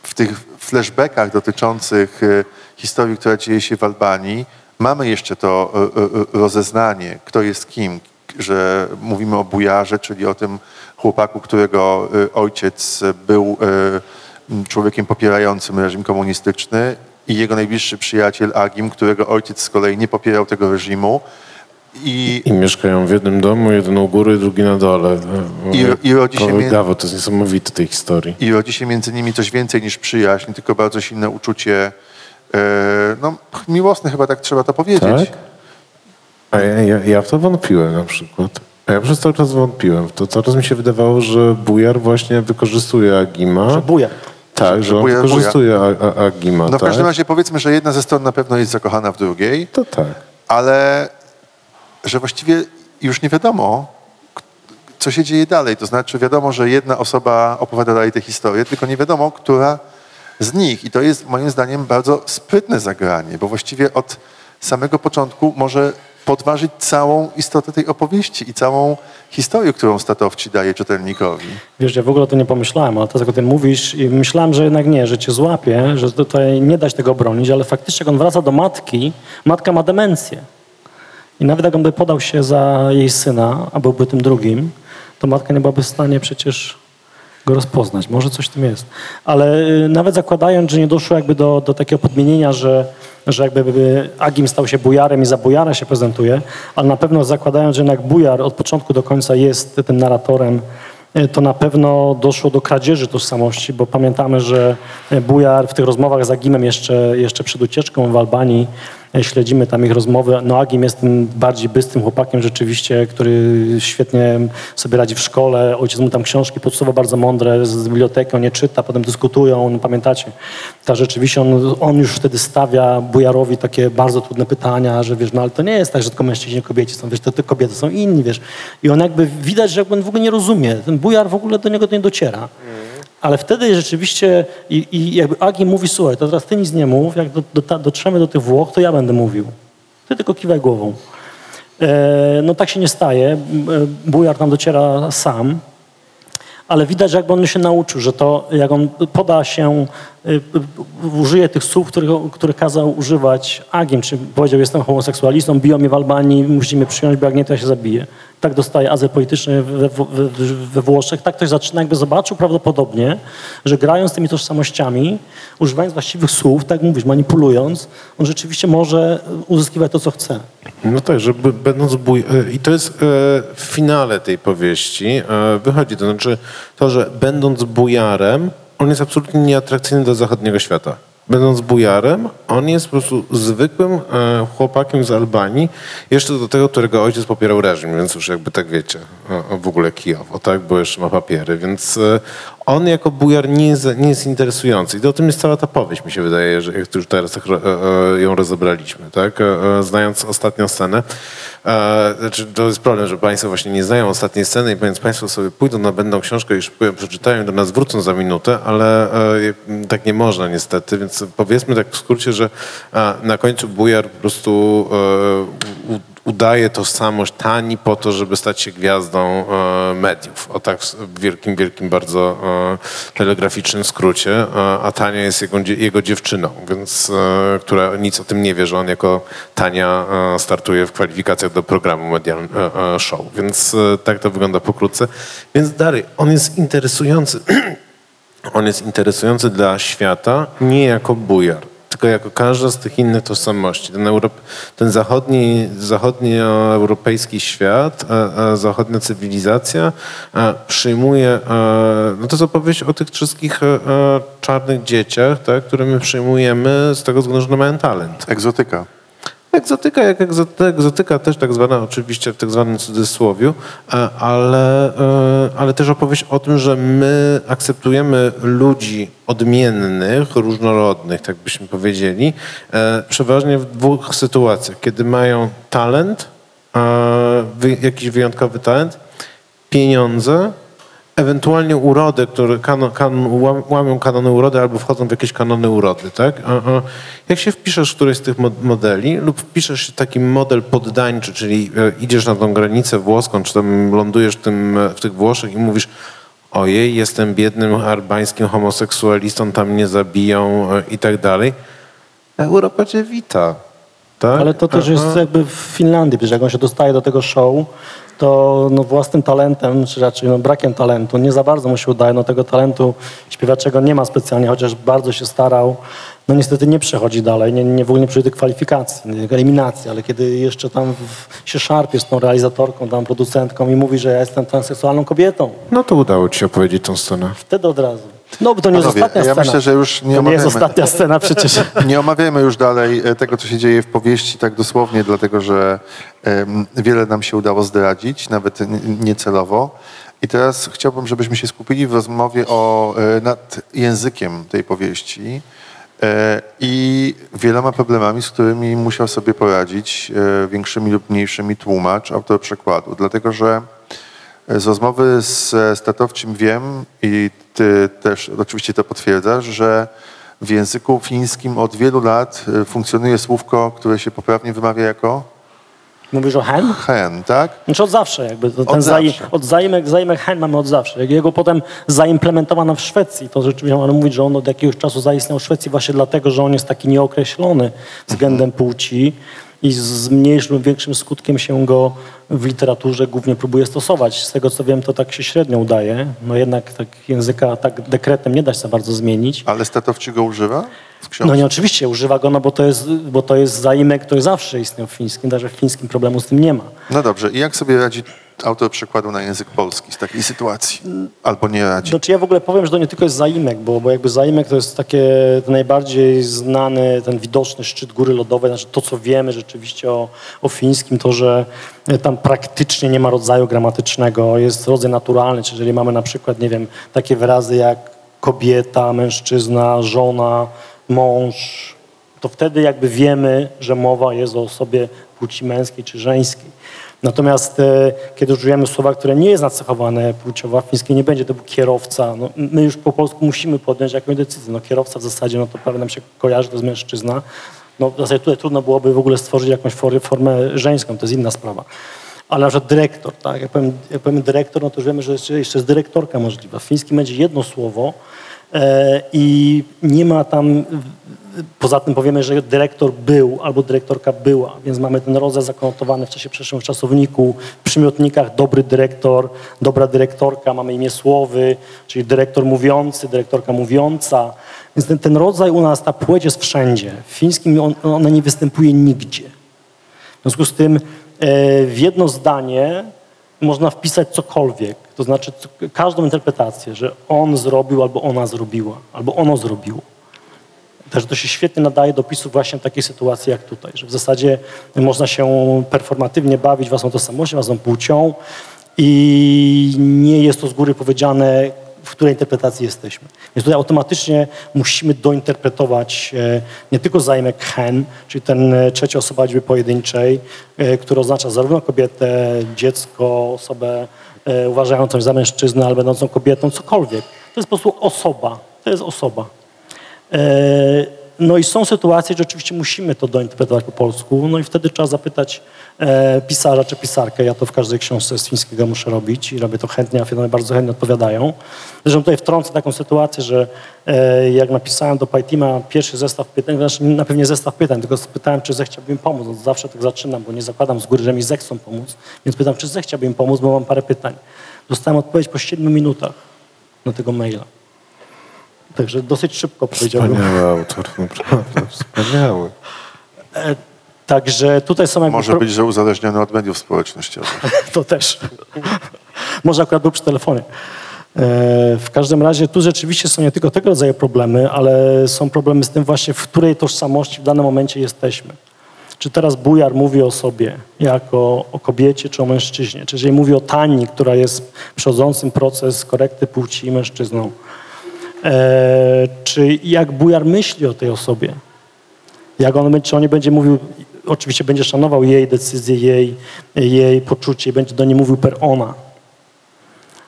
w tych flashbackach dotyczących e, historii, która dzieje się w Albanii, mamy jeszcze to e, rozeznanie, kto jest kim, że mówimy o bujarze, czyli o tym chłopaku, którego ojciec był człowiekiem popierającym reżim komunistyczny i jego najbliższy przyjaciel Agim, którego ojciec z kolei nie popierał tego reżimu, I, I mieszkają w jednym domu, jeden u góry, drugi na dole. I- i rodzi się Gawo, to jest niesamowite tej historii. I rodzi się między nimi coś więcej niż przyjaźń, tylko bardzo silne uczucie, e, no miłosne chyba tak trzeba to powiedzieć. Tak? A ja, ja, ja w to wątpiłem na przykład. A ja przez cały czas wątpiłem to. Cały czas mi się wydawało, że Bujar właśnie wykorzystuje Agima. Że buja. Tak, że on Bujar- wykorzystuje Agima, No w tak? każdym razie powiedzmy, że jedna ze stron na pewno jest zakochana w drugiej, To tak. ale że właściwie już nie wiadomo, co się dzieje dalej. To znaczy wiadomo, że jedna osoba opowiada dalej tę historię, tylko nie wiadomo, która z nich. I to jest moim zdaniem bardzo sprytne zagranie, bo właściwie od samego początku może podważyć całą istotę tej opowieści i całą historię, którą Statowci daje czytelnikowi. Wiesz, ja w ogóle o tym nie pomyślałem, ale teraz jak o tym mówisz i myślałem, że jednak nie, że cię złapie, że tutaj nie da się tego bronić, ale faktycznie jak on wraca do matki, matka ma demencję. I nawet jak on by podał się za jej syna, a byłby tym drugim, to matka nie byłaby w stanie przecież go rozpoznać. Może coś w tym jest. Ale y, nawet zakładając, że nie doszło jakby do, do takiego podmienienia, że, że jakby by Agim stał się bujarem i za bujara się prezentuje, ale na pewno zakładając, że jednak bujar od początku do końca jest tym narratorem, y, to na pewno doszło do kradzieży tożsamości, bo pamiętamy, że y, bujar w tych rozmowach z Agimem jeszcze, jeszcze przed ucieczką w Albanii śledzimy tam ich rozmowy. No Agim jest tym bardziej bystrym chłopakiem rzeczywiście, który świetnie sobie radzi w szkole. Ojciec mu tam książki podsuwa bardzo mądre z biblioteki, on nie czyta, potem dyskutują, no, pamiętacie. Tak rzeczywiście on, on już wtedy stawia Bujarowi takie bardzo trudne pytania, że wiesz, no ale to nie jest tak, że tylko mężczyźni kobieci są, wiesz, to te kobiety są inni, wiesz. I on jakby widać, że jakby on w ogóle nie rozumie. Ten Bujar w ogóle do niego to nie dociera. Ale wtedy rzeczywiście i, i jakby Agi mówi, słuchaj, to teraz ty nic nie mów, jak do, do, dotrzemy do tych Włoch, to ja będę mówił. Ty tylko kiwaj głową. E, no tak się nie staje. E, Bujar tam dociera sam. Ale widać, jakby on się nauczył, że to jak on poda się, użyje tych słów, których, których kazał używać Agim, czy powiedział, jestem homoseksualistą, biją mnie w Albanii, mnie przyjąć, bo jak nie, to ja się zabiję. Tak dostaje azyl polityczny we, we, we Włoszech. Tak ktoś zaczyna, jakby zobaczył prawdopodobnie, że grając tymi tożsamościami, używając właściwych słów, tak mówisz, manipulując, on rzeczywiście może uzyskiwać to, co chce. No tak, że b- będąc buj... e, I to jest e, w finale tej powieści e, wychodzi, to znaczy to, że będąc bujarem, on jest absolutnie nieatrakcyjny dla zachodniego świata. Będąc bujarem, on jest po prostu zwykłym e, chłopakiem z Albanii, jeszcze do tego, którego ojciec popierał reżim, więc już jakby tak wiecie, w ogóle Kijow, o tak, bo jeszcze ma papiery, więc e, on jako bujar nie jest, nie jest interesujący. I o tym jest cała ta powieść, mi się wydaje, że już teraz tak, e, e, ją rozebraliśmy, tak? E, Znając ostatnią scenę, znaczy to jest problem, że Państwo właśnie nie znają ostatniej sceny i więc Państwo sobie pójdą na będą książkę i szybko ją przeczytają i do nas wrócą za minutę, ale tak nie można niestety, więc powiedzmy tak w skrócie, że na końcu bujar po prostu udaje tożsamość tani po to, żeby stać się gwiazdą e, mediów. O tak w wielkim, wielkim, bardzo e, telegraficznym skrócie. E, a Tania jest jego, jego dziewczyną, więc, która nic o tym nie wie, że on jako Tania startuje w kwalifikacjach do programu Medial e, Show. Więc tak to wygląda pokrótce. Więc dalej, on jest interesujący. On jest interesujący dla świata nie jako bujar, jako każda z tych innych tożsamości. Ten, Europ, ten zachodni, zachodnioeuropejski świat, a, a zachodnia cywilizacja a, przyjmuje, no to jest opowieść o tych wszystkich czarnych dzieciach, tak, które my przyjmujemy z tego względu, że mają talent. Egzotyka. Egzotyka jak egzotyka, też tak zwana oczywiście w tak zwanym cudzysłowiu, e, ale, e, ale też opowieść o tym, że my akceptujemy ludzi odmiennych, różnorodnych, tak byśmy powiedzieli, e, przeważnie w dwóch sytuacjach. Kiedy mają talent, jakiś wyjątkowy talent, pieniądze, ewentualnie urodę, które kanon, kanon, łam- łamią kanony urody albo wchodzą w jakieś kanony urody, tak? Jak się wpiszesz w którejś z tych mod- modeli lub wpiszesz taki model poddańczy, czyli e, idziesz na tą granicę włoską, czy tam lądujesz w, tym, e, w tych Włoszech i mówisz ojej, jestem biednym albańskim homoseksualistą, tam mnie zabiją e, i tak dalej, Europa cię wita. Tak? Ale to też jest Aha. jakby w Finlandii, przecież jak on się dostaje do tego show, to no, własnym talentem, czy raczej no, brakiem talentu, nie za bardzo mu się udaje. No, tego talentu śpiewaczego nie ma specjalnie, chociaż bardzo się starał. No niestety nie przechodzi dalej, nie, nie w ogóle nie przyjdzie do kwalifikacji, nie, eliminacji, ale kiedy jeszcze tam w, się szarpie z tą realizatorką, tam producentką i mówi, że ja jestem transseksualną kobietą, No to udało ci się opowiedzieć tą scenę. wtedy od razu. No bo to nie jest Panowie, ostatnia ja scena. myślę, że już nie to nie jest omawiamy. ostatnia scena przecież. Nie omawiajmy już dalej e, tego, co się dzieje w powieści, tak dosłownie, dlatego że em, wiele nam się udało zdradzić, nawet niecelowo. I teraz chciałbym, żebyśmy się skupili w rozmowie o, e, nad językiem tej powieści e, i wieloma problemami, z którymi musiał sobie poradzić e, większymi lub mniejszymi tłumacz, autor przekładu. Dlatego, że z rozmowy z Statowczym wiem i ty też oczywiście to potwierdzasz, że w języku fińskim od wielu lat y, funkcjonuje słówko, które się poprawnie wymawia jako Mówisz o hen? hen, tak? Znaczy od zawsze jakby. Od ten zai, zawsze. od zaimek, zaimek hen mamy od zawsze. Jak jego potem zaimplementowano w Szwecji, to rzeczywiście można mówić, że on od jakiegoś czasu zaistniał w Szwecji właśnie dlatego, że on jest taki nieokreślony względem płci i z mniejszym lub większym skutkiem się go w literaturze głównie próbuje stosować. Z tego co wiem, to tak się średnio udaje. No jednak tak języka tak dekretem nie da się za bardzo zmienić. Ale Statowczy go używa? No nie, oczywiście używa go, no bo to jest, bo to jest zaimek, który zawsze istniał w fińskim, także w fińskim problemu z tym nie ma. No dobrze, i jak sobie radzi autor przekładu na język polski z takiej sytuacji? Albo nie radzi? Znaczy ja w ogóle powiem, że to nie tylko jest zaimek, bo, bo jakby zaimek to jest takie najbardziej znany, ten widoczny szczyt góry lodowej, znaczy to, co wiemy rzeczywiście o, o fińskim, to, że tam praktycznie nie ma rodzaju gramatycznego, jest rodzaj naturalny, czyli jeżeli mamy na przykład, nie wiem, takie wyrazy jak kobieta, mężczyzna, żona, mąż, to wtedy jakby wiemy, że mowa jest o osobie płci męskiej czy żeńskiej. Natomiast e, kiedy użyjemy słowa, które nie jest nacechowane płciowo, w fińskiej nie będzie to był kierowca. No, my już po polsku musimy podjąć jakąś decyzję. No, kierowca w zasadzie, no to prawie nam się kojarzy, to jest mężczyzna. No, w zasadzie tutaj trudno byłoby w ogóle stworzyć jakąś for- formę żeńską, to jest inna sprawa. Ale przykład dyrektor, tak? Jak powiem, jak powiem dyrektor, no to już wiemy, że jeszcze, jest dyrektorka możliwa. W fińskim będzie jedno słowo i nie ma tam Poza tym powiemy, że dyrektor był albo dyrektorka była, więc mamy ten rodzaj zakonotowany w czasie przeszłym w czasowniku, w przymiotnikach dobry dyrektor, dobra dyrektorka, mamy imię słowy, czyli dyrektor mówiący, dyrektorka mówiąca. Więc ten, ten rodzaj u nas, ta płeć jest wszędzie. W fińskim on, ona nie występuje nigdzie. W związku z tym e, w jedno zdanie można wpisać cokolwiek, to znaczy każdą interpretację, że on zrobił albo ona zrobiła, albo ono zrobiło. Także to się świetnie nadaje do pisu właśnie takiej sytuacji jak tutaj, że w zasadzie można się performatywnie bawić własną tożsamością, własną płcią i nie jest to z góry powiedziane, w której interpretacji jesteśmy. Więc tutaj automatycznie musimy dointerpretować e, nie tylko zaimek hen, czyli ten e, trzecia osoba liczby pojedynczej, e, który oznacza zarówno kobietę, dziecko, osobę uważającą się za mężczyznę, ale będącą kobietą, cokolwiek. To jest po prostu osoba. To jest osoba. E, No i są sytuacje, że oczywiście musimy to dointerpretować po polsku, no i wtedy trzeba zapytać e, pisarza czy pisarkę. Ja to w każdej książce z fińskiego muszę robić i robię to chętnie, a firmy bardzo chętnie odpowiadają. Zresztą tutaj wtrącę taką sytuację, że e, jak napisałem do Pajtima pierwszy zestaw pytań, znaczy na pewnie zestaw pytań, tylko spytałem, czy zechciałby im pomóc. Zawsze tak zaczynam, bo nie zakładam z góry, że mi zechcą pomóc, więc pytam, czy zechciałby im pomóc, bo mam parę pytań. Dostałem odpowiedź po 7 minutach na tego maila. Także dosyć szybko powiedziałbym. Wspaniały autor, naprawdę, wspaniały. Także tutaj są jakby... Może pro- być, że uzależniony od mediów społecznościowych. To też. Może akurat był przy telefonie. E, W każdym razie tu rzeczywiście są nie tylko tego rodzaju problemy, ale są problemy z tym właśnie, w której tożsamości w danym momencie jesteśmy. Czy teraz bujar mówi o sobie jako o kobiecie czy o mężczyźnie? Czy jeżeli mówi o Tani, która jest przechodzącym proces korekty płci mężczyzną? E, czy jak bujar myśli o tej osobie? Jak on, czy on nie będzie mówił, oczywiście będzie szanował jej decyzję, jej, jej poczucie i będzie do niej mówił per ona.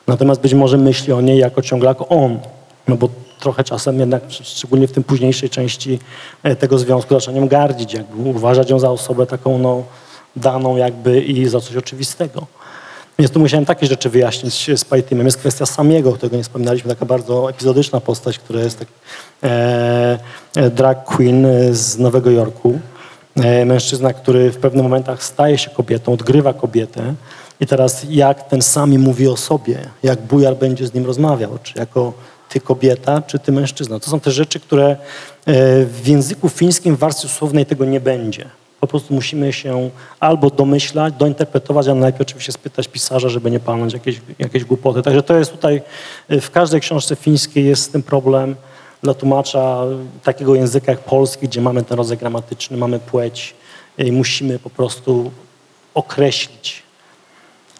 Natomiast być może myśli o niej jako ciągle jako on. No bo trochę czasem jednak, szczególnie w tym późniejszej części e, tego związku, zaczyna nią gardzić, jakby uważać ją za osobę taką no, daną jakby i za coś oczywistego. Więc tu musiałem takie rzeczy wyjaśnić z Pajtimem. Jest kwestia Samiego, którego nie wspominaliśmy, taka bardzo epizodyczna postać, która jest tak, e, e, drag queen e, z Nowego Jorku. E, mężczyzna, który w pewnych momentach staje się kobietą, odgrywa kobietę I teraz jak ten sami mówi o sobie, jak bujar będzie z nim rozmawiał, czy jako ty kobieta, czy ty mężczyzna. To są te rzeczy, które e, w języku fińskim w warstwie słownej tego nie będzie. Po prostu musimy się albo domyślać, dointerpretować, ale najpierw oczywiście spytać pisarza, żeby nie palnąć jakieś, jakieś głupoty. Także to jest tutaj, e, w każdej książce fińskiej jest tym problem dla tłumacza takiego języka jak polski, gdzie mamy ten rodzaj gramatyczny, mamy płeć i musimy po prostu określić.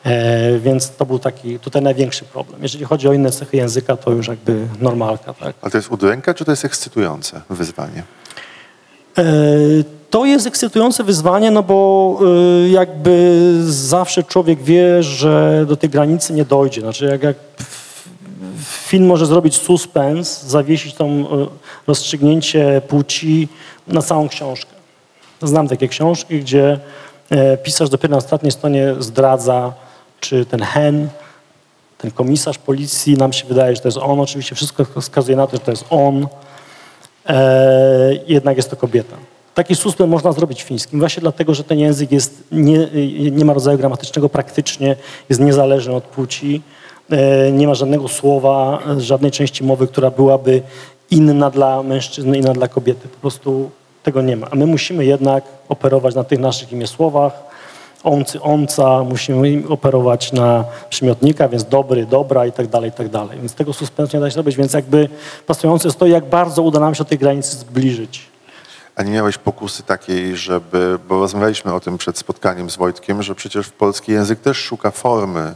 E, więc to był taki tutaj największy problem. Jeżeli chodzi o inne cechy języka, to już jakby normalka, tak. Ale to jest udręka, czy to jest ekscytujące wyzwanie? E, To jest ekscytujące wyzwanie, no bo e, jakby zawsze człowiek wie, że do tej granicy nie dojdzie. Znaczy jak, jak film może zrobić suspens, zawiesić tą e, rozstrzygnięcie płci na całą książkę. Znam takie książki, gdzie e, pisarz dopiero na ostatniej stronie zdradza, czy ten hen, ten komisarz policji, nam się wydaje, że to jest on. Oczywiście wszystko wskazuje na to, że to jest on. E, jednak jest to kobieta. Taki suspens można zrobić fińskim, właśnie dlatego, że ten język jest nie, nie ma rodzaju gramatycznego praktycznie, jest niezależny od płci, nie ma żadnego słowa, e, żadnej części mowy, która byłaby inna dla mężczyzny, inna dla kobiety. Po prostu tego nie ma. A my musimy jednak operować na tych naszych imiesłowach, oncy, onca, musimy im operować na przymiotnika, więc dobry, dobra i tak dalej, i tak dalej. Więc tego suspensu nie da się robić, więc jakby pasujące jest to, jak bardzo uda nam się do tej granicy zbliżyć. A nie miałeś pokusy takiej, żeby, bo rozmawialiśmy o tym przed spotkaniem z Wojtkiem, że przecież polski język też szuka formy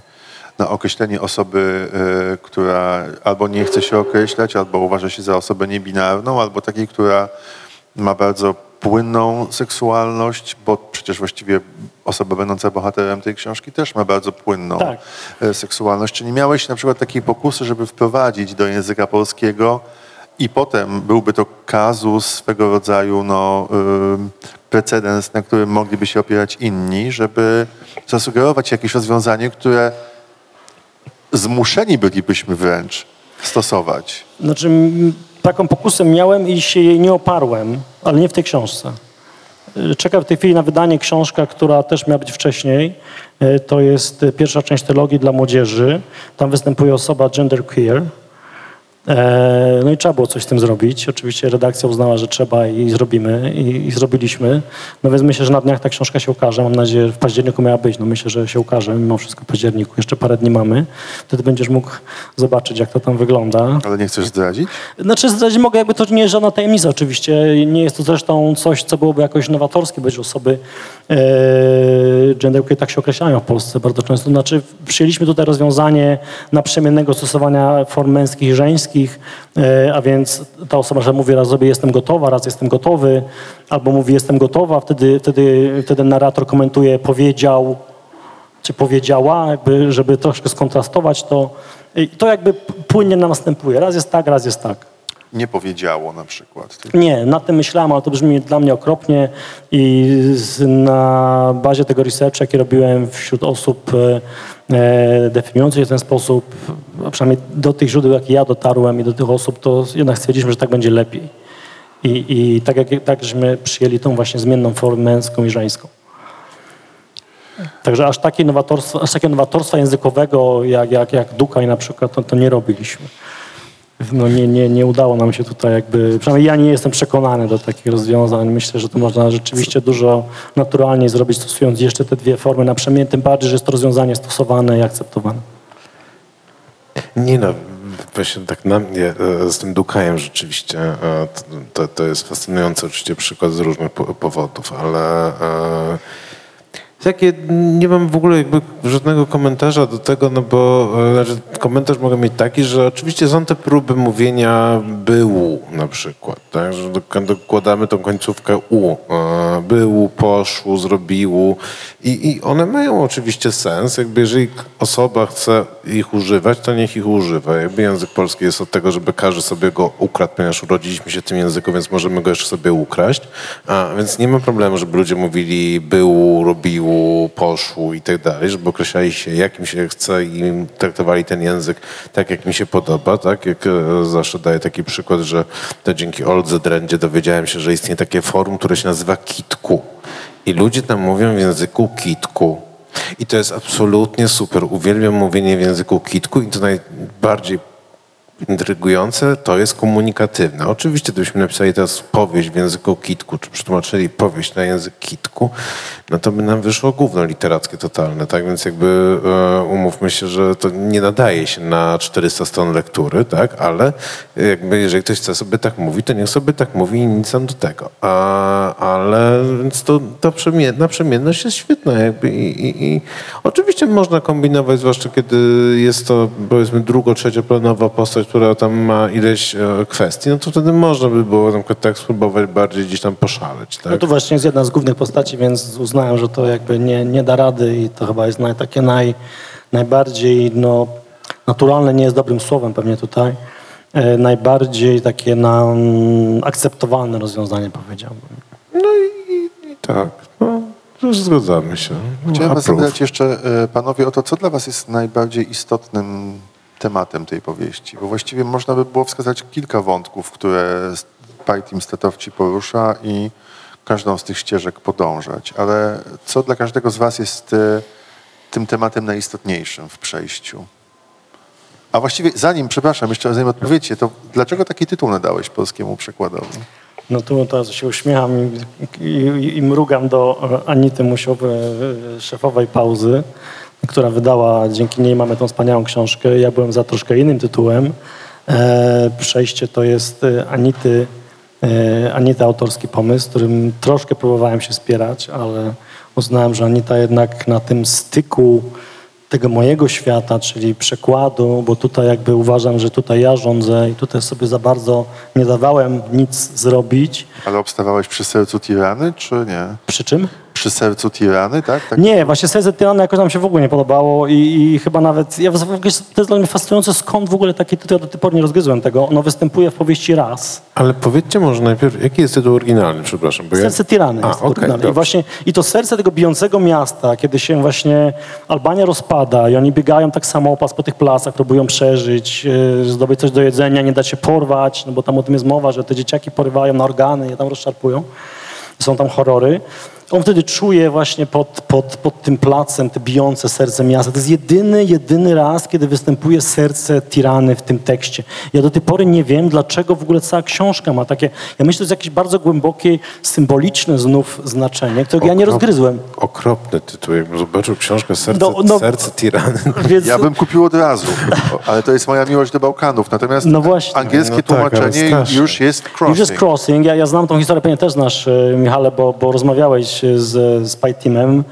na określenie osoby, y, która albo nie chce się określać, albo uważa się za osobę niebinarną, albo takiej, która ma bardzo płynną seksualność, bo przecież właściwie osoba będąca bohaterem tej książki też ma bardzo płynną Tak. e, seksualność. Czy nie miałeś na przykład takiej pokusy, żeby wprowadzić do języka polskiego i potem byłby to kazus swego rodzaju no, ym, precedens, na którym mogliby się opierać inni, żeby zasugerować jakieś rozwiązanie, które zmuszeni bylibyśmy wręcz stosować. Znaczy, taką pokusę miałem i się jej nie oparłem, ale nie w tej książce. Y, Czeka w tej chwili na wydanie książka, która też miała być wcześniej. Y, To jest y, pierwsza część teologii dla młodzieży. Tam występuje osoba genderqueer. E, No i trzeba było coś z tym zrobić. Oczywiście redakcja uznała, że trzeba i zrobimy i, i zrobiliśmy. No więc myślę, że na dniach ta książka się ukaże. Mam nadzieję, że w październiku miała być. No myślę, że się ukaże mimo wszystko w październiku. Jeszcze parę dni mamy. Wtedy będziesz mógł zobaczyć, jak to tam wygląda. Ale nie chcesz zdradzić? Znaczy zdradzić mogę, jakby to nie jest żadna tajemnica oczywiście. Nie jest to zresztą coś, co byłoby jakoś nowatorskie, być osoby e, genderqueer tak się określają w Polsce bardzo często. Znaczy przyjęliśmy tutaj rozwiązanie naprzemiennego stosowania form męskich i żeńskich, e, a więc ta osoba, że mówi raz sobie jestem gotowa, raz jestem gotowy, albo mówi jestem gotowa, wtedy, wtedy, wtedy narrator komentuje powiedział, czy powiedziała, jakby, żeby troszkę skontrastować to. I to jakby płynnie następuje. Raz jest tak, raz jest tak. Nie powiedziało na przykład. Nie, nad tym myślałem, ale to brzmi dla mnie okropnie i na bazie tego researchu, jaki robiłem wśród osób e, definiujących się w ten sposób, a przynajmniej do tych źródeł, jakie ja dotarłem i do tych osób, to jednak stwierdziliśmy, że tak będzie lepiej. I, i tak, jak, tak, żeśmy przyjęli tą właśnie zmienną formę męską i żeńską. Także aż, takie nowatorstwa, aż nowatorstwa językowego jak, jak, jak Dukaj na przykład, to, to nie robiliśmy. No nie, nie, nie udało nam się tutaj jakby, przynajmniej ja nie jestem przekonany do takich rozwiązań. Myślę, że to można rzeczywiście dużo naturalnie zrobić, stosując jeszcze te dwie formy naprzemienne, tym bardziej, że jest to rozwiązanie stosowane i akceptowane. Nie no, właśnie tak na mnie e, z tym Dukajem rzeczywiście e, to, to, jest fascynujący oczywiście przykład z różnych po- powodów, ale e, takie nie mam w ogóle jakby żadnego komentarza do tego, no bo znaczy, komentarz mogę mieć taki, że oczywiście są te próby mówienia był na przykład, tak, że dok- dokładamy tą końcówkę u, e, był, poszło, zrobiło i, i one mają oczywiście sens, jakby jeżeli osoba chce ich używać, to niech ich używa. Jakby język polski jest od tego, żeby każdy sobie go ukradł, ponieważ urodziliśmy się w tym języku, więc możemy go jeszcze sobie ukraść, a, więc nie ma problemu, żeby ludzie mówili był, robił, poszło i tak dalej, żeby określali się jak im się chce i traktowali ten język tak, jak mi się podoba, tak? Jak e, zawsze daję taki przykład, że to dzięki Oldze Drendzie dowiedziałem się, że istnieje takie forum, które się nazywa Kitku. I ludzie tam mówią w języku kitku. I to jest absolutnie super. Uwielbiam mówienie w języku kitku i to najbardziej intrygujące to jest komunikatywne. Oczywiście, gdybyśmy napisali teraz powieść w języku kitku, czy przetłumaczyli powieść na język kitku, no to by nam wyszło gówno literackie totalne, tak? Więc jakby e, umówmy się, że to nie nadaje się na 400 stron lektury, tak? Ale jakby jeżeli ktoś chce sobie tak mówić, to niech sobie tak mówi i nic nam do tego. A, ale więc to, to przemie- przemienność jest świetna jakby i, i, i oczywiście można kombinować, zwłaszcza kiedy jest to powiedzmy drugo, trzecioplanowa postać, która tam ma ileś e, kwestii, no to wtedy można by było na przykład tak spróbować bardziej gdzieś tam poszaleć, tak? No to właśnie jest jedna z głównych postaci, więc uznałem, że to jakby nie, nie da rady i to chyba jest naj, takie naj, najbardziej no, naturalne, nie jest dobrym słowem pewnie tutaj, e, najbardziej takie na, mm, akceptowalne rozwiązanie powiedziałbym. No i, i tak, no, zgadzamy się. No, Chciałem was zapytać jeszcze, e, panowie, o to, co dla was jest najbardziej istotnym tematem tej powieści? Bo właściwie można by było wskazać kilka wątków, które Pajtim Statowci porusza i każdą z tych ścieżek podążać. Ale co dla każdego z was jest e, tym tematem najistotniejszym w przejściu? A właściwie zanim, przepraszam, jeszcze zanim odpowiecie, to dlaczego taki tytuł nadałeś polskiemu przekładowi? No tu teraz się uśmiecham i, i, i mrugam do Anity Musiowy, e, szefowej Pauzy, która wydała, dzięki niej mamy tą wspaniałą książkę. Ja byłem za troszkę innym tytułem. E, przejście to jest e, Anity, e, Anita autorski pomysł, którym troszkę próbowałem się spierać, ale uznałem, że Anita jednak na tym styku tego mojego świata, czyli przekładu, bo tutaj jakby uważam, że tutaj ja rządzę i tutaj sobie za bardzo nie dawałem nic zrobić. Ale obstawałeś przy sercu tirany, czy nie? Przy czym? Przy sercu tirany, tak? tak? Nie, właśnie Serce Tyrana jakoś nam się w ogóle nie podobało i, i chyba nawet, ja w ogóle, to jest dla mnie fascynujące, skąd w ogóle taki tytuł, ja do tej pory nie rozgryzłem tego. Ono występuje w powieści raz. Ale powiedzcie może najpierw, jaki jest tytuł oryginalny, przepraszam. Bo ja- Serce Tirany A, oryginalne. I właśnie i to serce tego bijącego miasta, kiedy się właśnie Albania rozpada i oni biegają tak samopas po tych placach, próbują przeżyć, e, zdobyć coś do jedzenia, nie dać się porwać, no bo tam o tym jest mowa, że te dzieciaki porywają na organy, je tam rozszarpują. Są tam horrory. On wtedy czuje właśnie pod, pod, pod tym placem te bijące serce miasta. To jest jedyny, jedyny raz, kiedy występuje serce tirany w tym tekście. Ja do tej pory nie wiem, dlaczego w ogóle cała książka ma takie... Ja myślę, że to jest jakieś bardzo głębokie, symboliczne znów znaczenie, którego ja nie Okrop- rozgryzłem. Okropny tytuł. Jakbym zobaczył książkę Serce, No, no. serce Tirany. Więc, Ja bym kupił od razu, ale to jest moja miłość do Bałkanów. Natomiast No właśnie. angielskie No tak, tłumaczenie już jest crossing. Już jest crossing. Ja, ja znam tą historię, pewnie też znasz, e, Michale, bo, bo rozmawiałeś z, z Pie Teamem.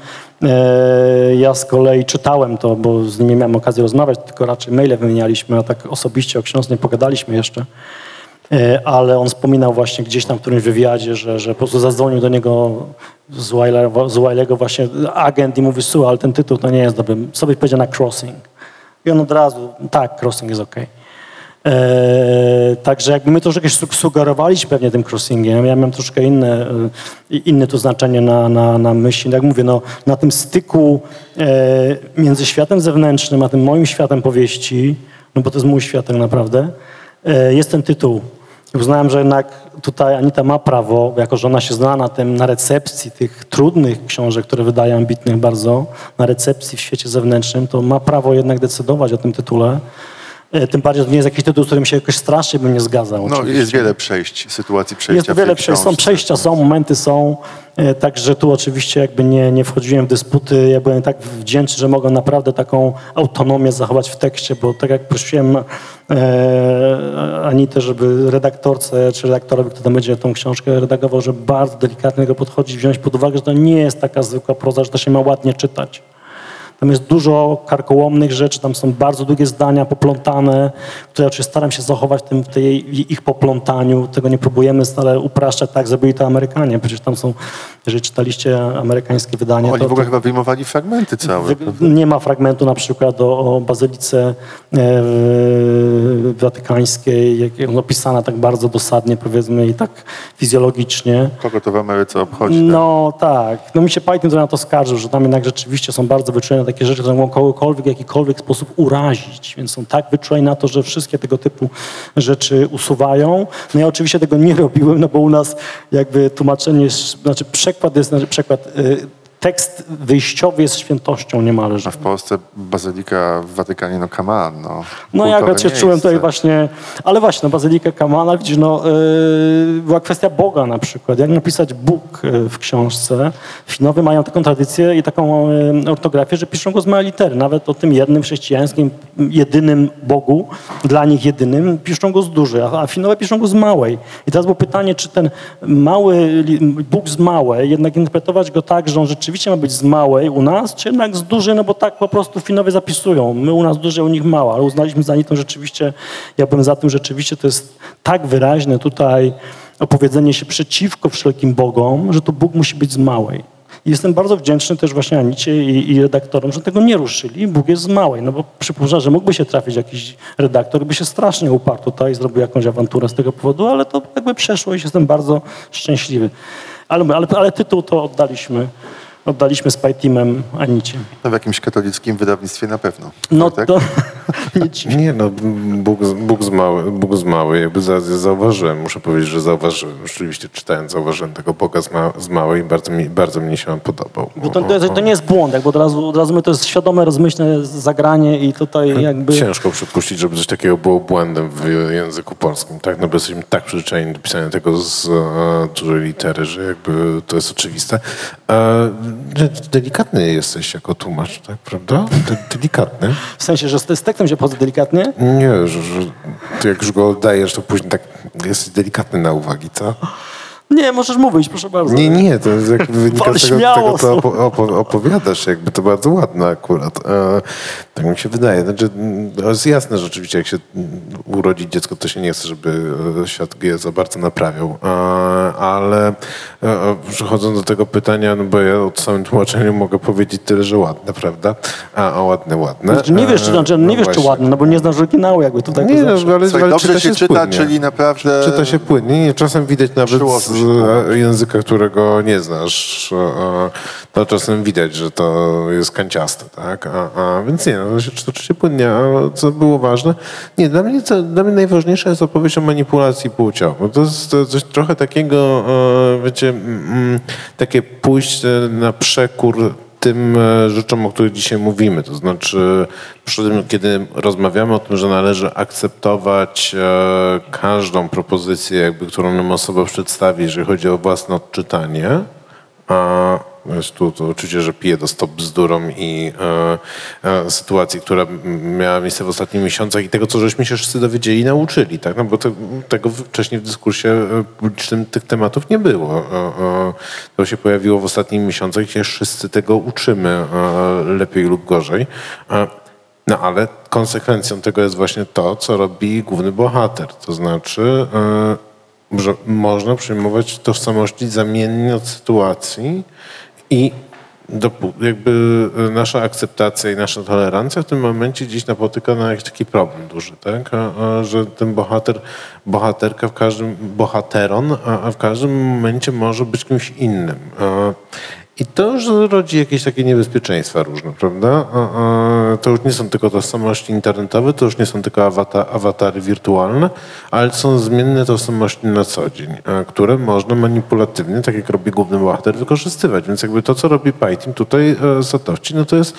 E, Ja z kolei czytałem to, bo z nimi miałem okazję rozmawiać, tylko raczej maile wymienialiśmy, a tak osobiście o książce nie pogadaliśmy jeszcze. E, Ale on wspominał właśnie gdzieś tam w którymś wywiadzie, że, że po prostu zadzwonił do niego z Wiley'ego właśnie agent i mówi, słuchaj, ale ten tytuł to nie jest dobry. Byś powiedział na crossing? I on od razu, tak, crossing jest okej. Eee, także jakby my su- sugerowaliśmy pewnie tym crossingiem. Ja miałem troszkę inne, e, inne to znaczenie na, na, na myśli. Jak mówię, no, na tym styku e, między światem zewnętrznym a tym moim światem powieści, no bo to jest mój świat tak naprawdę, e, jest ten tytuł. Uznałem, że jednak tutaj Anita ma prawo, jako że ona się zna na tym, na recepcji tych trudnych książek, które wydaje ambitnych bardzo, na recepcji w świecie zewnętrznym, to ma prawo jednak decydować o tym tytule. E, Tym bardziej, że to nie jest jakiś tytuł, z którym się jakoś strasznie bym nie zgadzał. No, oczywiście. jest wiele przejść, sytuacji przejścia Jest wiele przejść, są przejścia, są momenty, są. e, Także tu oczywiście jakby nie, nie wchodziłem w dysputy. Ja byłem tak wdzięczny, że mogłem naprawdę taką autonomię zachować w tekście, bo tak jak prosiłem e, Anitę, żeby redaktorce czy redaktorowi, kto tam będzie tą książkę redagował, żeby bardzo delikatnie tego podchodzić, wziąć pod uwagę, że to nie jest taka zwykła proza, że to się ma ładnie czytać. Tam jest dużo karkołomnych rzeczy, tam są bardzo długie zdania poplątane, które oczywiście staram się zachować w, tym, w tej ich poplątaniu. Tego nie próbujemy stale upraszczać, tak zrobili to Amerykanie. Przecież tam są, jeżeli czytaliście amerykańskie wydanie, Oni to, w ogóle to chyba wyjmowali fragmenty całe. nie ma fragmentu na przykład o, o bazylice e, watykańskiej, jak opisana tak bardzo dosadnie powiedzmy i tak fizjologicznie. Kogo to w Ameryce obchodzi? tak? No tak. No mi się Python na to skarżył, że tam jednak rzeczywiście są bardzo wyczuleni takie rzeczy, które mogą kogokolwiek w jakikolwiek sposób urazić. Więc są tak wyczuleni na to, że wszystkie tego typu rzeczy usuwają. No ja oczywiście tego nie robiłem, no bo u nas jakby tłumaczenie, znaczy przekład jest, znaczy przekład, y, tekst wyjściowy jest świętością niemalże. A w Polsce bazylika w Watykanie, no come on, no. No ja akurat się czułem tutaj właśnie, ale właśnie, no, Bazylika Kamala, widzisz, no, yy, była kwestia Boga na przykład. Jak napisać Bóg yy, w książce? Finowie mają taką tradycję i taką yy, ortografię, że piszą go z małej litery. Nawet o tym jednym chrześcijańskim, jedynym Bogu, dla nich jedynym, piszą go z dużej, a, a Finowie piszą go z małej. I teraz było pytanie, czy ten mały Bóg z małej, jednak interpretować go tak, że on rzeczywiście ma być z małej u nas, czy jednak z dużej, no bo tak po prostu Finowie zapisują. My u nas duże, u nich mała, ale uznaliśmy za to rzeczywiście, ja byłem za tym, rzeczywiście to jest tak wyraźne tutaj opowiedzenie się przeciwko wszelkim Bogom, że to Bóg musi być z małej. I jestem bardzo wdzięczny też właśnie Anicie i, i redaktorom, że tego nie ruszyli. Bóg jest z małej, no bo przypuszczam, że mógłby się trafić jakiś redaktor, by się strasznie uparł tutaj i zrobił jakąś awanturę z tego powodu, ale to jakby przeszło i jestem bardzo szczęśliwy. Ale, ale, ale tytuł to oddaliśmy, oddaliśmy z Pajtimem Anicie. No w jakimś katolickim wydawnictwie na pewno. No tak? to nie dziwi. Nie no, Bóg, z- Bóg, z mały, Bóg z mały, jakby za, zauważyłem, muszę powiedzieć, że zauważyłem, rzeczywiście czytając, zauważyłem tego Boga z, ma, z małej i bardzo mi, bardzo mi się on podobał. Bo to, to, to nie jest błąd, jakby od razu, od razu my to jest świadome, rozmyślne zagranie i tutaj jakby... Ciężko przypuścić, żeby coś takiego było błędem w języku polskim, tak? No bo jesteśmy tak przyzwyczajeni do pisania tego z e, dużej litery, że jakby to jest oczywiste. E, delikatny jesteś jako tłumacz, tak? Prawda? De, delikatny. W sensie, że z tekstem się pochodzę delikatnie? Nie, że, że ty jak już go oddajesz, to później tak jesteś delikatny na uwagi, co? Nie, możesz mówić, proszę bardzo. Nie, nie, to jest jakby wynika z tego, co opo, opo, opowiadasz, jakby to bardzo ładne akurat. E, tak mi się wydaje. Znaczy, mm, to jest jasne rzeczywiście, jak się mm, urodzi dziecko, to się nie chce, żeby e, świat je za bardzo naprawiał. E, ale e, e, przechodząc do tego pytania, no bo ja o samym tłumaczeniu mogę powiedzieć tyle, że ładne, prawda? A, a ładne, ładne. Znaczy, nie wiesz, czy, E, znaczy, nie no wiesz, czy ładny, no bo nie znasz oryginału jakby tutaj. Nie, to no, ale, Słuchaj, ale dobrze czyta się się czyta, spłytnie. czyli naprawdę... Czyta się płynnie. Nie, czasem widać nawet e, języka, którego nie znasz, e, e, to czasem widać, że to jest kanciaste, tak? A, a, więc nie, no, to się płynnie. A co było ważne? Nie, dla mnie, co, dla mnie najważniejsza jest opowieść o manipulacji płcią. Bo to jest to coś trochę takiego, e, wiecie, takie pójście na przekór tym e, rzeczom, o których dzisiaj mówimy. To znaczy, kiedy rozmawiamy o tym, że należy akceptować e, każdą propozycję, jakby, którą nam osoba przedstawi, jeżeli chodzi o własne odczytanie, jest tu to oczywiście, że piję do stop bzdurą i e, e, sytuacji, która miała miejsce w ostatnich miesiącach i tego, co żeśmy się wszyscy dowiedzieli i nauczyli, tak? No bo te, tego wcześniej w dyskursie e, publicznym tych tematów nie było. E, e, to się pojawiło w ostatnich miesiącach i się wszyscy tego uczymy e, lepiej lub gorzej. No ale konsekwencją tego jest właśnie to, co robi główny bohater. To znaczy, że można przyjmować tożsamości zamiennie od sytuacji i jakby e, nasza akceptacja i nasza tolerancja w tym momencie gdzieś napotyka na jakiś taki problem duży, tak? Że ten bohater, bohaterka w każdym, bohateron, a w każdym momencie może być kimś innym. I to już rodzi jakieś takie niebezpieczeństwa różne, prawda? To już nie są tylko tożsamości internetowe, to już nie są tylko awata, awatary wirtualne, ale są zmienne tożsamości na co dzień, a, które można manipulatywnie, tak jak robi główny bohater, wykorzystywać. Więc jakby to, co robi Pajtim tutaj e, Satoshi, no to jest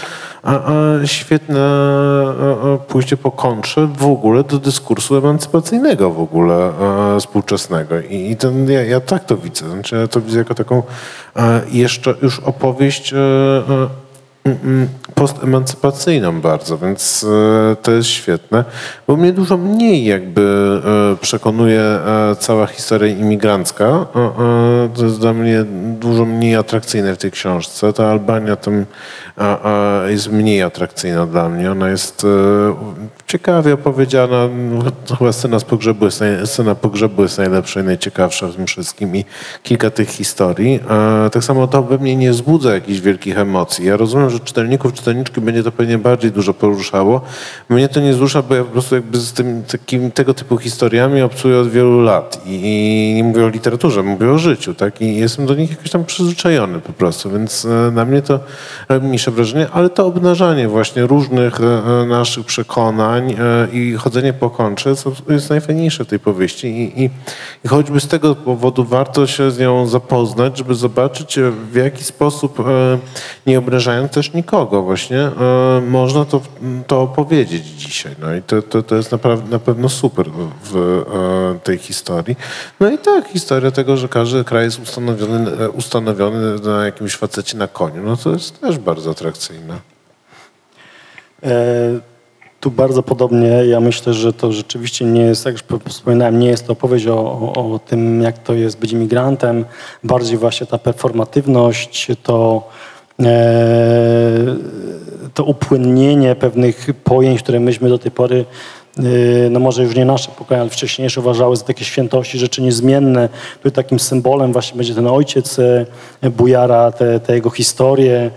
świetne a, pójście po kontrze w ogóle do dyskursu emancypacyjnego w ogóle e, współczesnego. I, ten, ja, ja tak to widzę. Znaczy, ja to widzę jako taką e, jeszcze już opowieść e, e, postemancypacyjną bardzo, więc e, to jest świetne, bo mnie dużo mniej jakby e, przekonuje e, cała historia imigrancka. To jest dla mnie dużo mniej atrakcyjne w tej książce. Ta Albania tam jest mniej atrakcyjna dla mnie. Ona jest ciekawie opowiedziana. Chyba scena z pogrzebu jest, scena pogrzebu jest najlepsza i najciekawsza w tym wszystkim i kilka tych historii. Tak samo to we mnie nie wzbudza jakichś wielkich emocji. Ja rozumiem, że czytelników, czytelniczki będzie to pewnie bardziej dużo poruszało. Mnie to nie wzrusza, bo ja po prostu jakby z tym, takim, tego typu historiami obcuję od wielu lat i, i nie mówię o literaturze, mówię o życiu, tak? I jestem do nich jakoś tam przyzwyczajony po prostu, więc e, na mnie to robi mniejsze wrażenie, ale to obnażanie właśnie różnych e, e, naszych przekonań i chodzenie po kontrze jest najfajniejsze w tej powieści i, i, i choćby z tego powodu warto się z nią zapoznać, żeby zobaczyć w jaki sposób, nie obrażając też nikogo właśnie, e, można to, to opowiedzieć dzisiaj. No i to, to, to jest naprawdę, na pewno super w e, tej historii. No i tak, historia tego, że każdy kraj jest ustanowiony, e, ustanowiony na jakimś facecie na koniu, no to jest też bardzo atrakcyjne. Tu bardzo podobnie. Ja myślę, że to rzeczywiście nie jest, jak już wspominałem, nie jest to opowieść o, o, o tym, jak to jest być imigrantem. Bardziej właśnie ta performatywność, to, to upłynnienie pewnych pojęć, które myśmy do tej pory e, no może już nie nasze pokolenie, ale wcześniejsze uważały za takie świętości, rzeczy niezmienne. Tu takim symbolem właśnie będzie ten ojciec e, Bujara, te, te jego historie, e,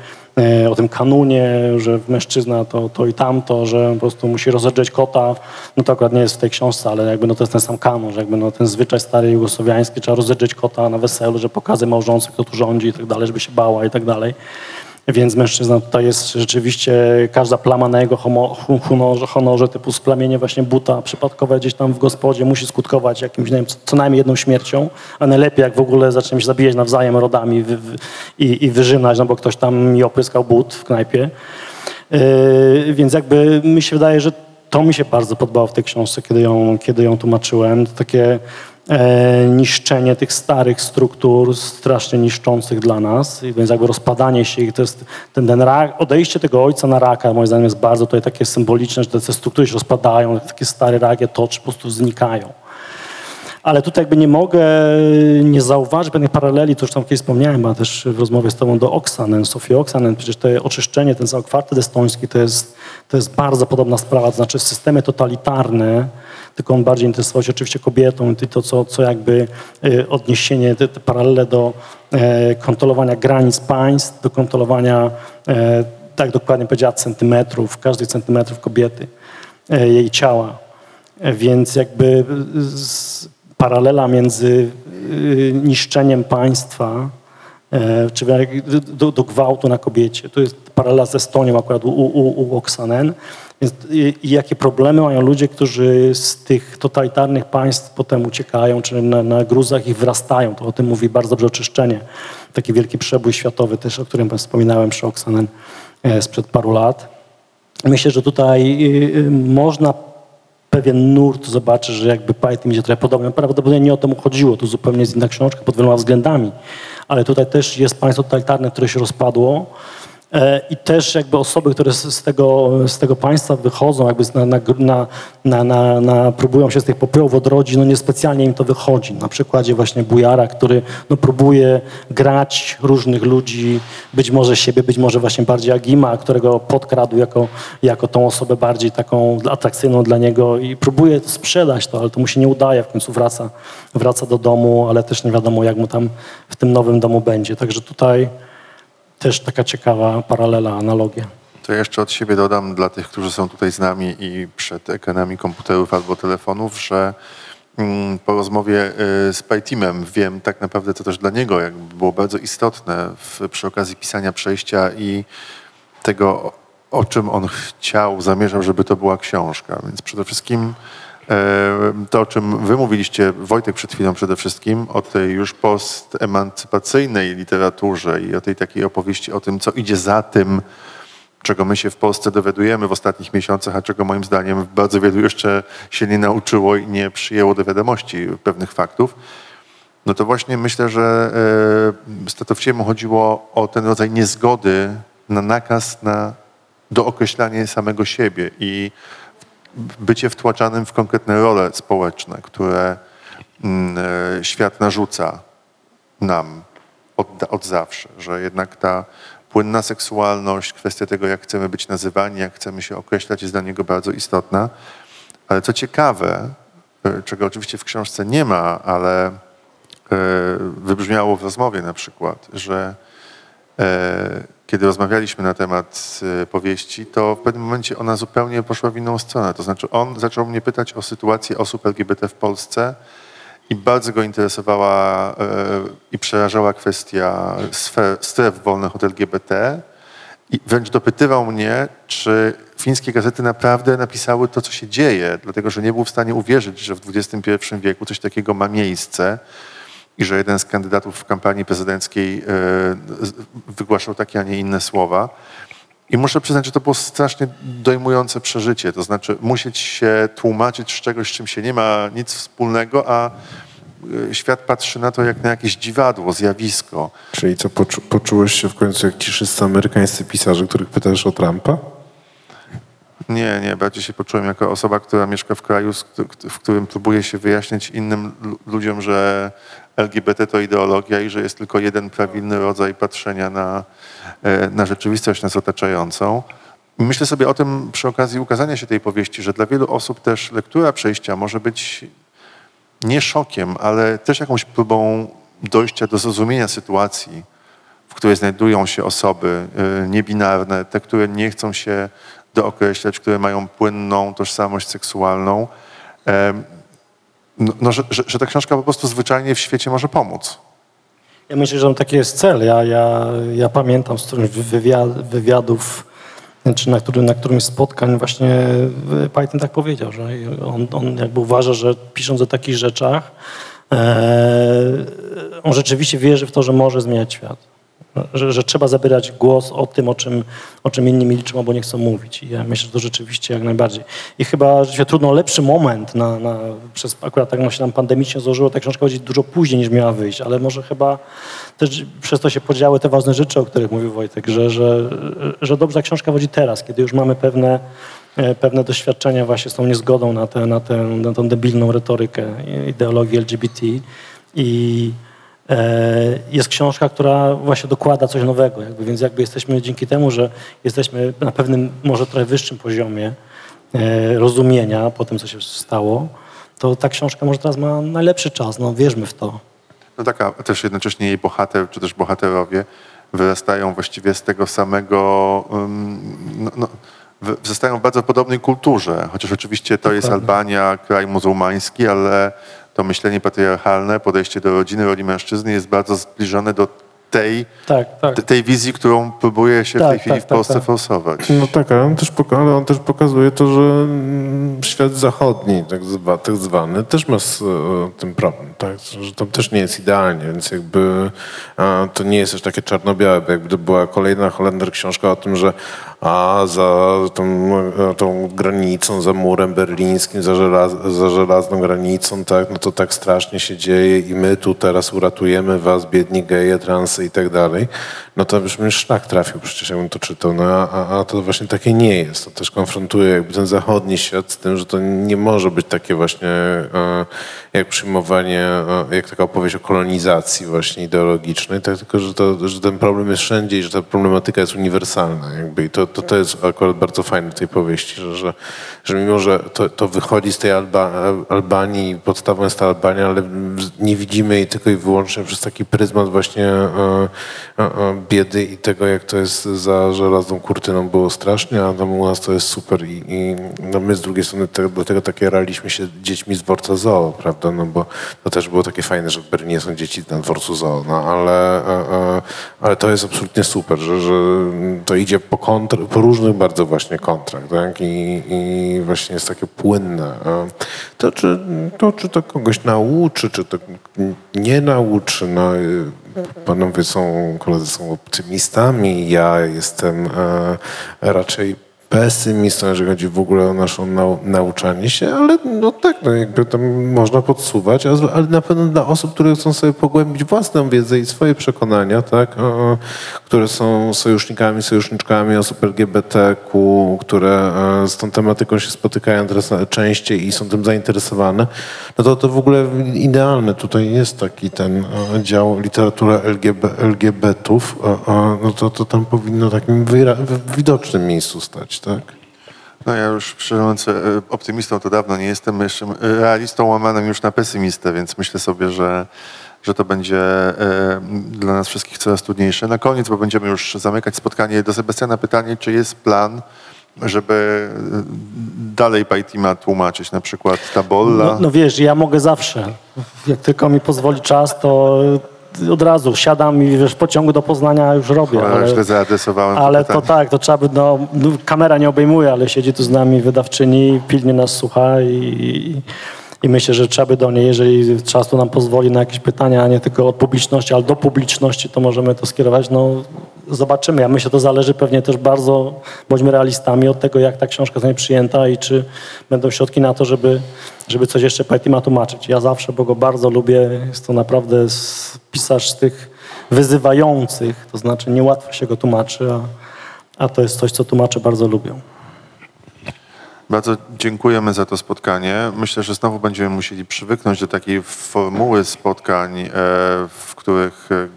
o tym kanunie, że mężczyzna to, to i tamto, że po prostu musi rozedrzeć kota. No to akurat nie jest w tej książce, ale jakby no to jest ten sam kanon, że jakby no ten zwyczaj stary jugosłowiański, trzeba rozedrzeć kota na weselu, że pokazy małżonce, kto tu rządzi i tak dalej, żeby się bała i tak dalej. Więc mężczyzna tutaj jest rzeczywiście, każda plama na jego honorze, honorze, typu splamienie właśnie buta przypadkowe gdzieś tam w gospodzie musi skutkować jakimś, nie wiem, co- najmniej jedną śmiercią, a najlepiej jak w ogóle zaczniemy się zabijać nawzajem rodami wy, wy, i, i wyrzynać, no bo ktoś tam mi opryskał but w knajpie. Yy, więc jakby mi się wydaje, że to mi się bardzo podobało w tej książce, kiedy ją, kiedy ją tłumaczyłem. To takie niszczenie tych starych struktur, strasznie niszczących dla nas, więc jakby rozpadanie się ich, to jest ten, ten rak, odejście tego ojca na raka, moim zdaniem jest bardzo tutaj takie symboliczne, że te, struktury się rozpadają, takie stare rakie toczy po prostu znikają. Ale tutaj jakby nie mogę nie zauważyć pewnych paraleli, to już tam kiedyś wspomniałem, a też w rozmowie z tobą do Oksanen, Sofii Oksanen, przecież to oczyszczenie, ten kwartet estoński to jest, to jest bardzo podobna sprawa, to znaczy systemy totalitarne, tylko on bardziej interesował się oczywiście kobietą i to, co, co jakby y, odniesienie, te, te paralele do e, kontrolowania granic państw, do kontrolowania, e, tak dokładnie powiedziała, centymetrów, każdych centymetrów kobiety, e, jej ciała. E, Więc jakby paralela między niszczeniem państwa, e, czy do, do gwałtu na kobiecie. To jest paralela z Estonią akurat u, u, u Oksanen. I, i jakie problemy mają ludzie, którzy z tych totalitarnych państw potem uciekają, czy na, na gruzach ich wrastają. To o tym mówi bardzo dobrze oczyszczenie. Taki wielki przebój światowy też, o którym wspominałem przy Oksanen e, sprzed paru lat. Myślę, że tutaj y, y, można pewien nurt zobaczy, że jakby Python będzie trochę podobny. Prawdopodobnie nie o to mu chodziło, to zupełnie jest inna książka pod wieloma względami, ale tutaj też jest państwo totalitarne, które się rozpadło e, i też jakby osoby, które z, tego, z tego państwa wychodzą, jakby na, na, na, na, próbują się z tych popiołów odrodzić, no niespecjalnie im to wychodzi. Na przykładzie właśnie Bujara, który no, próbuje grać różnych ludzi, być może siebie, być może właśnie bardziej Agima, którego podkradł jako, jako tą osobę bardziej taką atrakcyjną dla niego i próbuje sprzedać to, ale to mu się nie udaje, w końcu wraca, wraca do domu, ale też nie wiadomo jak mu tam w tym nowym domu będzie. Także tutaj też taka ciekawa paralela, analogia. To jeszcze od siebie dodam dla tych, którzy są tutaj z nami i przed ekranami komputerów albo telefonów, że mm, po rozmowie y, z Pajtimem wiem tak naprawdę, co też dla niego jakby było bardzo istotne w, przy okazji pisania przejścia i tego, o- czym on chciał, zamierzał, żeby to była książka. Więc przede wszystkim to, o czym wy mówiliście, Wojtek przed chwilą przede wszystkim, o tej już postemancypacyjnej literaturze i o tej takiej opowieści o tym, co idzie za tym, czego my się w Polsce dowiadujemy w ostatnich miesiącach, a czego moim zdaniem bardzo wielu jeszcze się nie nauczyło i nie przyjęło do wiadomości pewnych faktów, no to właśnie myślę, że e, Statowciemu chodziło o ten rodzaj niezgody na nakaz na dookreślanie samego siebie i bycie wtłaczanym w konkretne role społeczne, które mm, e, świat narzuca nam od, od zawsze, że jednak ta płynna seksualność, kwestia tego, jak chcemy być nazywani, jak chcemy się określać, jest dla niego bardzo istotna. Ale co ciekawe, e, czego oczywiście w książce nie ma, ale e, wybrzmiało w rozmowie na przykład, że kiedy rozmawialiśmy na temat e, powieści, to w pewnym momencie ona zupełnie poszła w inną stronę. To znaczy on zaczął mnie pytać o sytuację osób LGBT w Polsce i bardzo go interesowała e, i przerażała kwestia sfer, stref wolnych od LGBT. I wręcz dopytywał mnie, czy fińskie gazety naprawdę napisały to, co się dzieje, dlatego że nie był w stanie uwierzyć, że w XXI wieku coś takiego ma miejsce i że jeden z kandydatów w kampanii prezydenckiej e, wygłaszał takie, a nie inne słowa. I muszę przyznać, że to było strasznie dojmujące przeżycie. To znaczy musieć się tłumaczyć z czegoś, z czym się nie ma nic wspólnego, a e, świat patrzy na to jak na jakieś dziwadło, zjawisko. Czyli co, poczu, poczułeś się w końcu jak ci wszyscy amerykańscy pisarze, których pytasz o Trumpa? Nie, nie, bardziej się poczułem jako osoba, która mieszka w kraju, w którym próbuje się wyjaśnić innym lu- ludziom, że LGBT to ideologia i że jest tylko jeden prawilny rodzaj patrzenia na, e, na rzeczywistość nas otaczającą. Myślę sobie o tym przy okazji ukazania się tej powieści, że dla wielu osób też lektura przejścia może być nie szokiem, ale też jakąś próbą dojścia do zrozumienia sytuacji, w której znajdują się osoby y, niebinarne, te, które nie chcą się dookreślać, które mają płynną tożsamość seksualną. No, no, że, że, że ta książka po prostu zwyczajnie w świecie może pomóc. Ja myślę, że taki jest cel. Ja, ja, ja pamiętam z którymś wywiad, wywiadów, czy na, którym, na którymś spotkań właśnie e, Python tak powiedział, że on, on jakby uważa, że pisząc o takich rzeczach, e, on rzeczywiście wierzy w to, że może zmieniać świat. Że, że trzeba zabierać głos o tym, o czym, o czym inni milczą albo nie chcą mówić. I ja myślę, że to rzeczywiście jak najbardziej. I chyba się trudno lepszy moment na, na, przez akurat tak no się nam pandemicznie złożyło, ta książka chodzi dużo później niż miała wyjść, ale może chyba też przez to się podziały te ważne rzeczy, o których mówił Wojtek, że, że, że dobrze ta książka chodzi teraz, kiedy już mamy pewne, e, pewne doświadczenia właśnie z tą niezgodą na, tę na, tę na tą debilną retorykę ideologii LGBT i jest książka, która właśnie dokłada coś nowego, jakby, więc jakby jesteśmy dzięki temu, że jesteśmy na pewnym może trochę wyższym poziomie e, rozumienia po tym, co się stało, to ta książka może teraz ma najlepszy czas, no wierzmy w to. No taka też jednocześnie jej bohater, czy też bohaterowie wyrastają właściwie z tego samego, no, no, w bardzo podobnej kulturze, chociaż oczywiście to jest Dokładnie. Albania, kraj muzułmański, ale to myślenie patriarchalne, podejście do rodziny, roli mężczyzny jest bardzo zbliżone do tej, Tak, tak. te- tej wizji, którą próbuje się w Tak, tej chwili tak, w tak, Polsce tak. forsować. No tak, ale on też, ale on też pokazuje to, że mm, świat zachodni, tak, zwa, tak zwany, też ma z e, tym problem, tak? że tam też nie jest idealnie, więc jakby a, to nie jest też takie czarno-białe, bo jakby to była kolejna Holender książka o tym, że a za tą, e, tą granicą, za murem berlińskim, za, żelaz, za żelazną granicą, tak, no to tak strasznie się dzieje i my tu teraz uratujemy was, biedni geje, transy i tak dalej, no to już szlak trafił przecież, jakbym to czytał, no a, a, a to właśnie takie nie jest. To też konfrontuje jakby ten zachodni świat z tym, że to nie może być takie właśnie e, jak przyjmowanie, e, jak taka opowieść o kolonizacji właśnie ideologicznej, tak, tylko że, to, że ten problem jest wszędzie i że ta problematyka jest uniwersalna jakby i to, to, to jest akurat bardzo fajne w tej powieści, że, że, że mimo, że to, to wychodzi z tej Alba, Albanii, podstawą jest ta Albania, ale nie widzimy jej tylko i wyłącznie przez taki pryzmat właśnie e, e, e, biedy i tego, jak to jest za żelazną kurtyną było strasznie, a tam u nas to jest super i, i no my z drugiej strony te, dlatego tak jaraliśmy się dziećmi z dworca zoo, prawda, no bo to też było takie fajne, że w Berlinie są dzieci na dworcu zoo, no ale, e, e, ale to jest absolutnie super, że, że to idzie po, kontr, po różnych bardzo właśnie kontrach, tak, i, i właśnie jest takie płynne. To czy, to czy to kogoś nauczy, czy to nie nauczy, no y, Panowie są, koledzy są optymistami, ja jestem e, raczej pesymistą, jeżeli chodzi w ogóle o naszą nau nauczanie się, ale no tak, no jakby tam można podsuwać, ale na pewno dla osób, które chcą sobie pogłębić własną wiedzę i swoje przekonania, tak, e, które są sojusznikami, sojuszniczkami osób LGBTQ, które e, z tą tematyką się spotykają teraz częściej i są tym zainteresowane, no to to w ogóle idealne. Tutaj jest taki ten e, dział literatura LGB, LGBT-ów, e, no to, to tam powinno takim widocznym miejscu stać, tak? No ja już mówiąc e, optymistą to dawno nie jestem, jeszcze realistą łamanym już na pesymistę, więc myślę sobie, że że to będzie e, dla nas wszystkich coraz trudniejsze. Na koniec, bo będziemy już zamykać spotkanie, do Sebastiana pytanie, czy jest plan, żeby e, dalej Pajtima tłumaczyć, na przykład Tabolla? No, no wiesz, ja mogę zawsze. Jak tylko mi pozwoli czas, to od razu siadam i wiesz, w pociągu do Poznania już robię. Cholera, Ale, źle zaadresowałem ale to to tak, to trzeba by, no, no, kamera nie obejmuje, ale siedzi tu z nami wydawczyni, pilnie nas słucha i, i, i myślę, że trzeba by do niej, jeżeli czas to nam pozwoli na jakieś pytania, a nie tylko od publiczności, ale do publiczności, to możemy to skierować. No, zobaczymy. Ja myślę, to zależy pewnie też bardzo, bądźmy realistami, od tego, jak ta książka zostanie przyjęta i czy będą środki na to, żeby, żeby coś jeszcze Pajtima tłumaczyć. Ja zawsze, bo go bardzo lubię, jest to naprawdę pisarz z tych wyzywających, to znaczy niełatwo się go tłumaczy, a, a to jest coś, co tłumacze bardzo lubią. Bardzo dziękujemy za to spotkanie. Myślę, że znowu będziemy musieli przywyknąć do takiej formuły spotkań, e, w których e,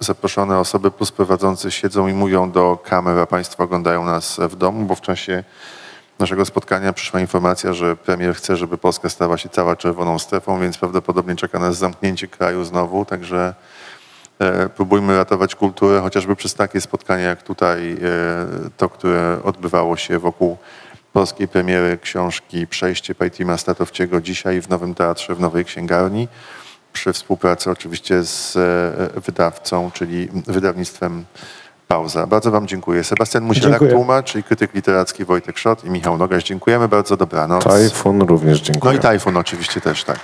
zaproszone osoby plus prowadzący siedzą i mówią do kamer, a Państwo oglądają nas w domu, bo w czasie naszego spotkania przyszła informacja, że premier chce, żeby Polska stała się cała czerwoną strefą, więc prawdopodobnie czeka nas zamknięcie kraju znowu, także e, próbujmy ratować kulturę, chociażby przez takie spotkania jak tutaj, to, które odbywało się wokół polskiej premiery książki Przejście Pajtima Statowciego dzisiaj w Nowym Teatrze, w Nowej Księgarni, przy współpracy oczywiście z e, wydawcą, czyli wydawnictwem Pauza. Bardzo Wam dziękuję. Sebastian Musielak, Dziękuję. tłumacz i krytyk literacki Wojtek Szot i Michał Nogaś. Dziękujemy bardzo, dobranoc. Tajfun również dziękuję. No i Tajfun oczywiście też, tak.